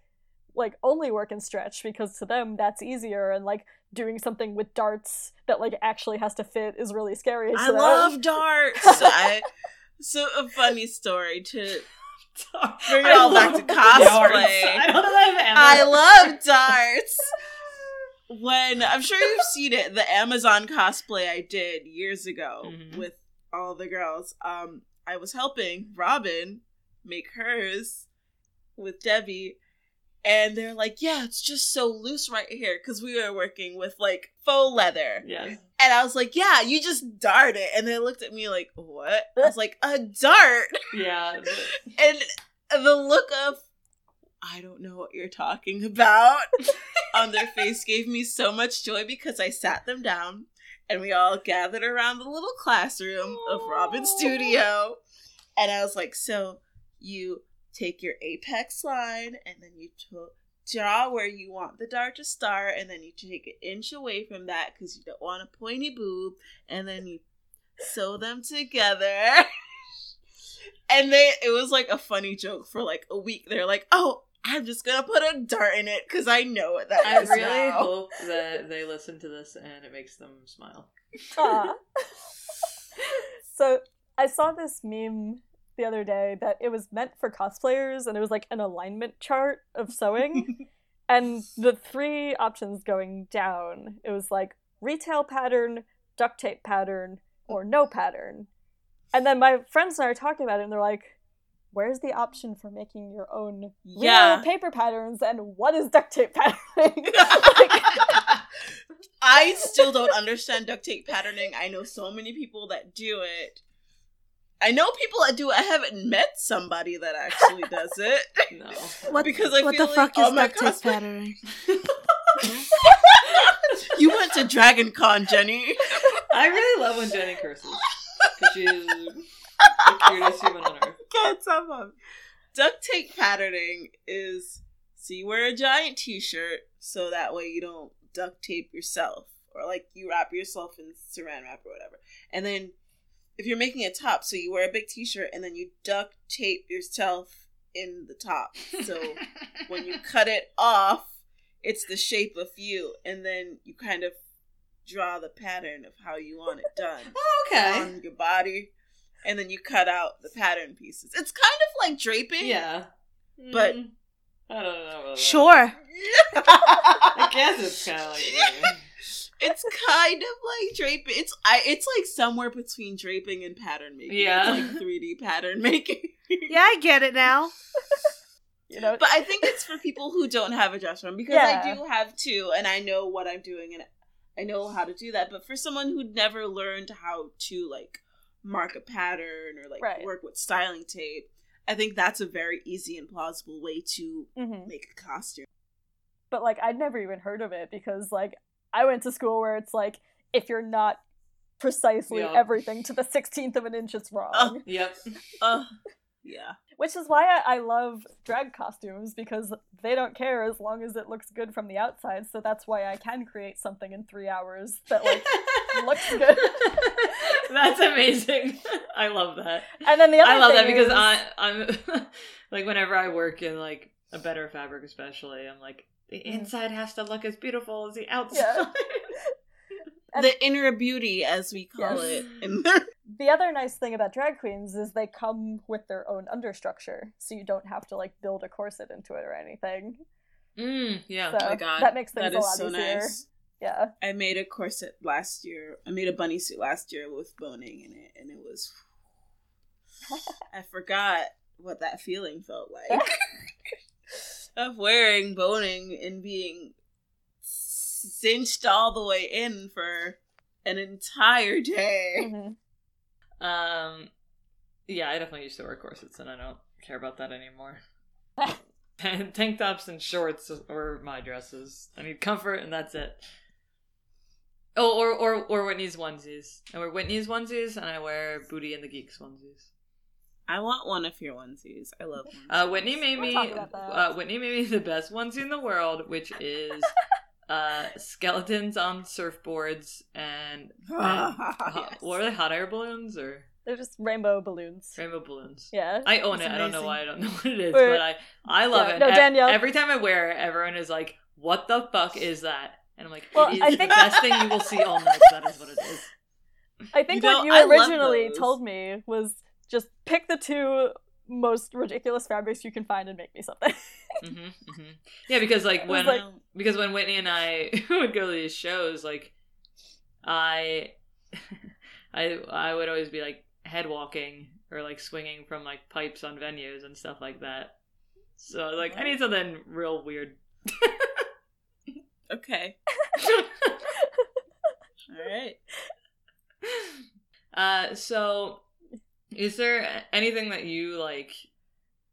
like only work in stretch because to them that's easier and like doing something with darts that like actually has to fit is really scary I them. love <laughs> darts. <laughs> I, so a funny story to <laughs> Bring it all back to darts. cosplay. I don't know that I've ever. I love darts. <laughs> When I'm sure you've seen it, the Amazon cosplay I did years ago Mhm. with all the girls. Um, I was helping Robin make hers with Debbie, and they're like, "Yeah, it's just so loose right here," because we were working with like faux leather. Yes. And I was like, "Yeah, you just dart it," and they looked at me like, "What?" I was like, "A dart," <laughs> Yeah. and the look of I don't know what you're talking about <laughs> on their face gave me so much joy because I sat them down and we all gathered around the little classroom of Robin's studio. And I was like, so you take your apex line and then you to- draw where you want the dart to start and then you take an inch away from that because you don't want a pointy boob and then you sew them together. <laughs> and they it was like a funny joke for like a week. They're like, "Oh, I'm just gonna put a dart in it because I know what that I is really now." hope that they listen to this and it makes them smile. Aw. <laughs> so I saw this meme the other day that it was meant for cosplayers and it was like an alignment chart of sewing. <laughs> and the three options going down, it was like retail pattern, duct tape pattern, or no pattern. And then my friends and I are talking about it and they're like, Where's the option for making your own real Yeah. paper patterns and what is duct tape patterning? <laughs> <laughs> I still don't understand duct tape patterning. I know so many people that do it. I know people that do. I haven't met somebody that actually does it. <laughs> No. What, Because I what feel the like fuck all is oh my duct tape cosplay- patterning? <laughs> you went to Dragon Con, Jenny. I really love when Jenny curses. Because she is the cutest human on earth. Can't stop them. Duct tape patterning is so you wear a giant t-shirt so that way you don't duct tape yourself or like you wrap yourself in saran wrap or whatever. And then if you're making a top, so you wear a big t-shirt and then you duct tape yourself in the top. So <laughs> when you cut it off, it's the shape of you and then you kind of draw the pattern of how you want it done <laughs> okay. on your body, and then you cut out the pattern pieces. It's kind of like draping. Yeah. But- Mm, I don't know. About that. Sure. <laughs> I guess it's kind of like. It's kind of like draping. It's I. It's like somewhere between draping and pattern making. Yeah. it's like three D pattern making. Yeah, I get it now. <laughs> you know, But I think it's for people who don't have a dress room because Yeah. I do have two, and I know what I'm doing, and I know how to do that. But for someone who'd never learned how to like mark a pattern or like Right. work with styling tape, I think that's a very easy and plausible way to mhm. make a costume. but like I'd never even heard of it because like I went to school where it's like if you're not precisely Yeah. everything to the 16th of an inch it's wrong Oh. Yep. <laughs> Uh, yeah. which is why I, I love drag costumes because they don't care as long as it looks good from the outside so that's why I can create something in three hours that like <laughs> looks good <laughs> That's amazing. I love that. and then the other I love that because is- I, I'm like whenever I work in like a better fabric, especially, I'm like the inside has to look as beautiful as the outside. <laughs> And- the inner beauty, as we call Yes. it. The- <laughs> the other nice thing about drag queens is they come with their own understructure so you don't have to like build a corset into it or anything mm, yeah. so Oh my God, that makes things that a lot so easier nice. Yeah. I made a corset last year. I made a bunny suit last year with boning in it, and it was. <laughs> I forgot what that feeling felt like of wearing boning and being cinched all the way in for an entire day. Mhm. Um, yeah, I definitely used to wear corsets, and I don't care about that anymore. <laughs> Tank tops and shorts or my dresses. I need comfort, and that's it. Oh, or or or Whitney's onesies. I wear Whitney's onesies, and I wear Booty and the Geeks onesies. I want one of your onesies. I love <laughs> onesies. Uh, Whitney made We'll me. talk about that. Uh, Whitney made me the best onesie in the world, which is <laughs> uh, skeletons on surfboards and, <laughs> and hot- Yes. what are they? Hot air balloons or They're just rainbow balloons. rainbow balloons? Yeah. I own That's it. I don't know why I don't know what it is, Or- but I I love Yeah, it. no, Danielle- Every time I wear it, everyone is like, "What the fuck is that?" And I'm like, Well, "It is I the think- best thing you will see all night. That is what it is." I think You know, what you I originally told me was just pick the two most ridiculous fabrics you can find and make me something. <laughs> hmm hmm Yeah, because like when like- because when Whitney and I <laughs> would go to these shows, like I, <laughs> I, I would always be like head walking or like swinging from like pipes on venues and stuff like that. So like I need something real weird. okay. All right. Uh, so is there anything that you like,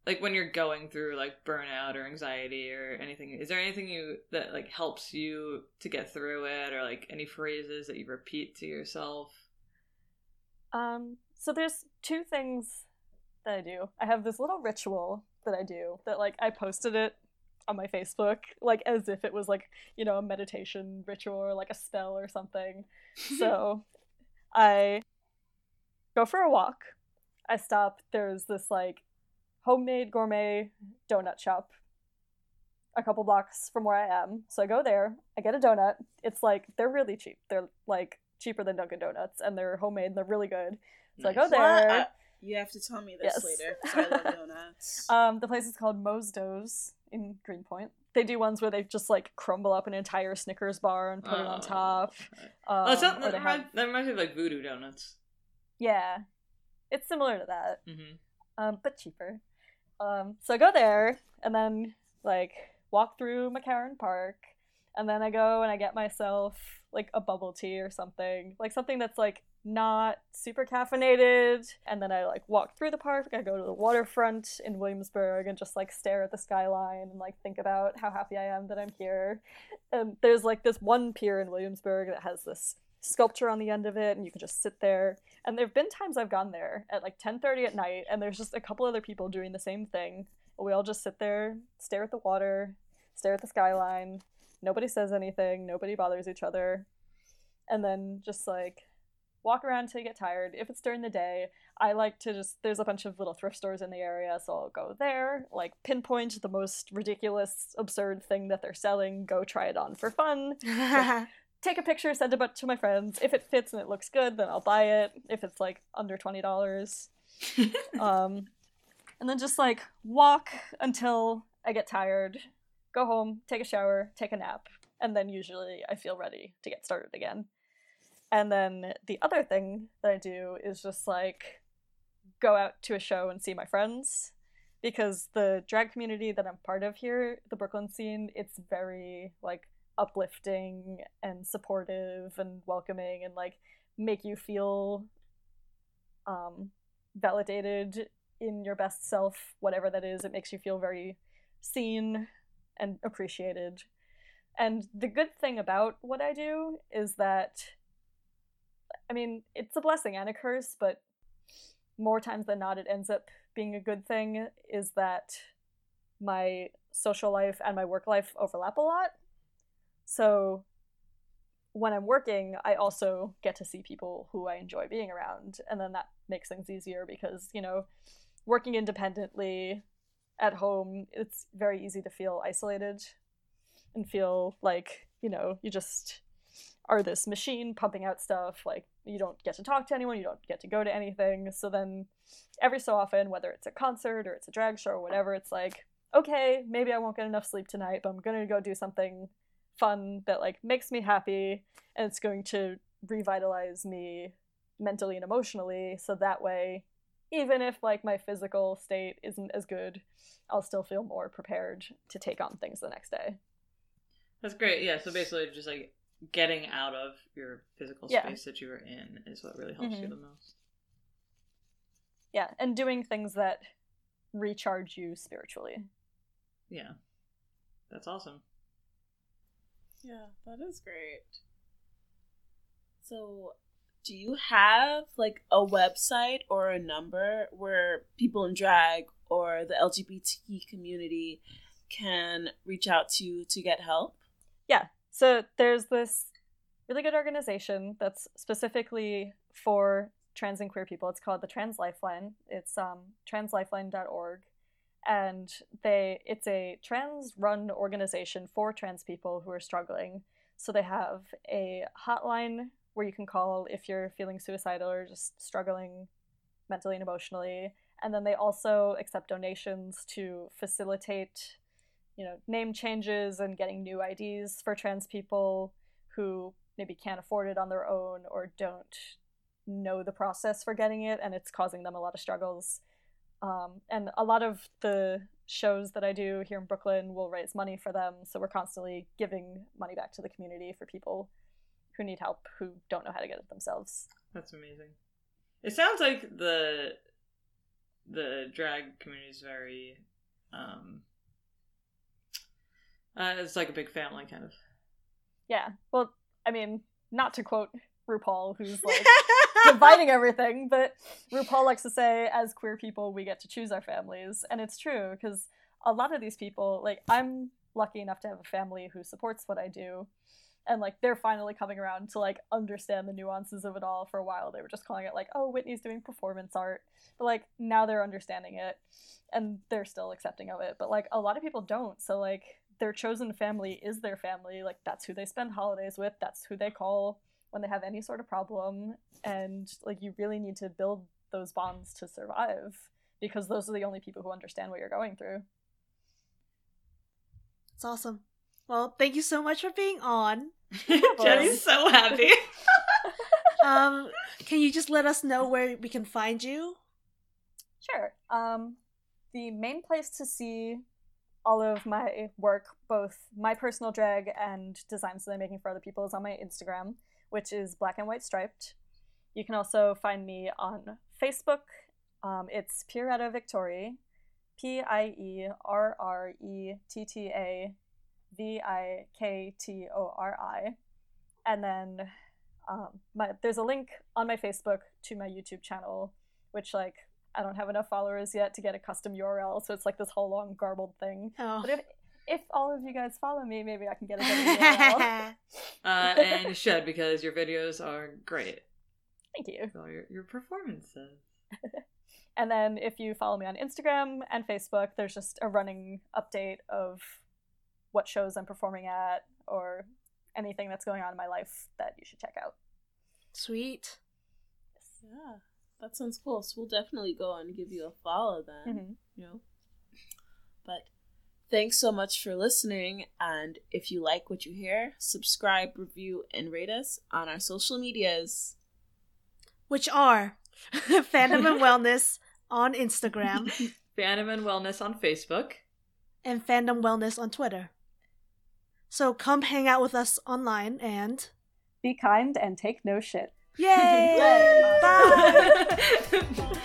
like when you're going through like burnout or anxiety or anything? Is there anything you that like helps you to get through it, or like any phrases that you repeat to yourself? Um, so there's two things that I do. I have this little ritual that I do that like I posted it on my Facebook like as if it was like, you know, a meditation ritual or like a spell or something. <laughs> So I go for a walk. I stop. There's this like homemade gourmet donut shop a couple blocks from where I am. So I go there, I get a donut. It's like they're really cheap. They're like cheaper than Dunkin' Donuts and they're homemade and they're really good. So I go there. Uh, you have to tell me this Yes. later. I love donuts. <laughs> Um, the place is called Moe's Doughs in Greenpoint. They do ones where they just like crumble up an entire Snickers bar and put it on Oh. top. Um, Oh, it's that, have- that reminds me of like voodoo donuts. yeah, it's similar to that, hmm um, but cheaper. Um, so I go there and then like walk through McCarren Park, and then I go and I get myself like a bubble tea or something, like something that's like not super caffeinated. And then I like walk through the park. I go to the waterfront in Williamsburg and just like stare at the skyline and like think about how happy I am that I'm here. And there's like this one pier in Williamsburg that has this sculpture on the end of it and you can just sit there. And there have been times i've gone there at like 10.30 at night and there's just a couple other people doing the same thing. We all just sit there stare at the water stare at the skyline. Nobody says anything. Nobody bothers each other. And then just like walk around till you get tired. If it's during the day i like to just there's a bunch of little thrift stores in the area so i'll go there like pinpoint the most ridiculous absurd thing that they're selling. Go try it on for fun <laughs> take a picture, send it to my friends. If it fits and it looks good, then I'll buy it. If it's like under twenty dollars, <laughs> um, and then just like walk until I get tired, go home, take a shower, take a nap, and then usually I feel ready to get started again. And then the other thing that I do is just like go out to a show and see my friends because the drag community that I'm part of here, the Brooklyn scene, it's very like uplifting and supportive and welcoming and like make you feel um validated in your best self whatever that is. It makes you feel very seen and appreciated. And the good thing about what i do is that i mean it's a blessing and a curse but more times than not it ends up being a good thing is that my social life and my work life overlap a lot so when I'm working, I also get to see people who I enjoy being around. And then that makes things easier because, you know, working independently at home, it's very easy to feel isolated and feel like, you know, you just are this machine pumping out stuff. Like, you don't get to talk to anyone, you don't get to go to anything. So then every so often, whether it's a concert or it's a drag show or whatever, it's like, okay, maybe I won't get enough sleep tonight, but I'm gonna go do something fun that like makes me happy and it's going to revitalize me mentally and emotionally so that way even if like my physical state isn't as good i'll still feel more prepared to take on things the next day That's great. Yeah. So basically, just like getting out of your physical Yeah. space that you were in is what really helps you Mhm. the most. yeah and doing things that recharge you spiritually Yeah. That's awesome. Yeah, that is great. So, do you have like a website or a number where people in drag or the LGBT community can reach out to you to get help? Yeah. So there's this really good organization that's specifically for trans and queer people. It's called the Trans Lifeline. It's um, translifeline.org. And they it's a trans run organization for trans people who are struggling. So they have a hotline where you can call if you're feeling suicidal or just struggling mentally and emotionally. And then they also accept donations to facilitate you know name changes and getting new IDs for trans people who maybe can't afford it on their own or don't know the process for getting it and it's causing them a lot of struggles um, and a lot of the shows that I do here in Brooklyn will raise money for them so we're constantly giving money back to the community for people who need help who don't know how to get it themselves That's amazing. It sounds like the the drag community is very um uh, it's like a big family kind of. yeah well I mean not to quote RuPaul who's <laughs> like dividing everything, but RuPaul likes to say, as queer people, we get to choose our families. And it's true, because a lot of these people, like, I'm lucky enough to have a family who supports what I do. And, like, they're finally coming around to, like, understand the nuances of it all. For a while, they were just calling it, like, oh, Whitney's doing performance art. But, like, now they're understanding it and they're still accepting of it. But, like, a lot of people don't. So, like, their chosen family is their family. Like, that's who they spend holidays with, that's who they call when they have any sort of problem and like you really need to build those bonds to survive because those are the only people who understand what you're going through It's awesome. Well, thank you so much for being on. <laughs> Jenny's so happy. <laughs> Um, <laughs> can you just let us know where we can find you? sure um the main place to see all of my work both my personal drag and designs that i'm making for other people is on my instagram which is black and white striped you can also find me on facebook um, it's Pierretta Viktori, P I E R R E T T A V I K T O R I. And then um, my, there's a link on my Facebook to my YouTube channel, which, like, I don't have enough followers yet to get a custom URL, so it's like this whole long garbled thing. Oh. But if, if all of you guys follow me, maybe I can get a better <laughs> URL. Uh, and you should because your videos are great. Thank you. All your, your performances. <laughs> And then if you follow me on Instagram and Facebook, there's just a running update of what shows I'm performing at or anything that's going on in my life that you should check out. Sweet. Yeah, that sounds cool. So we'll definitely go and give you a follow then. Mhm. You know, but thanks so much for listening. And if you like what you hear, subscribe, review, and rate us on our social medias. Which are <laughs> Fandom and Wellness on Instagram <laughs> Fandom and Wellness on Facebook. and Fandom Wellness on Twitter. So come hang out with us online and Be kind and take no shit. yay! Yay. <laughs> Bye!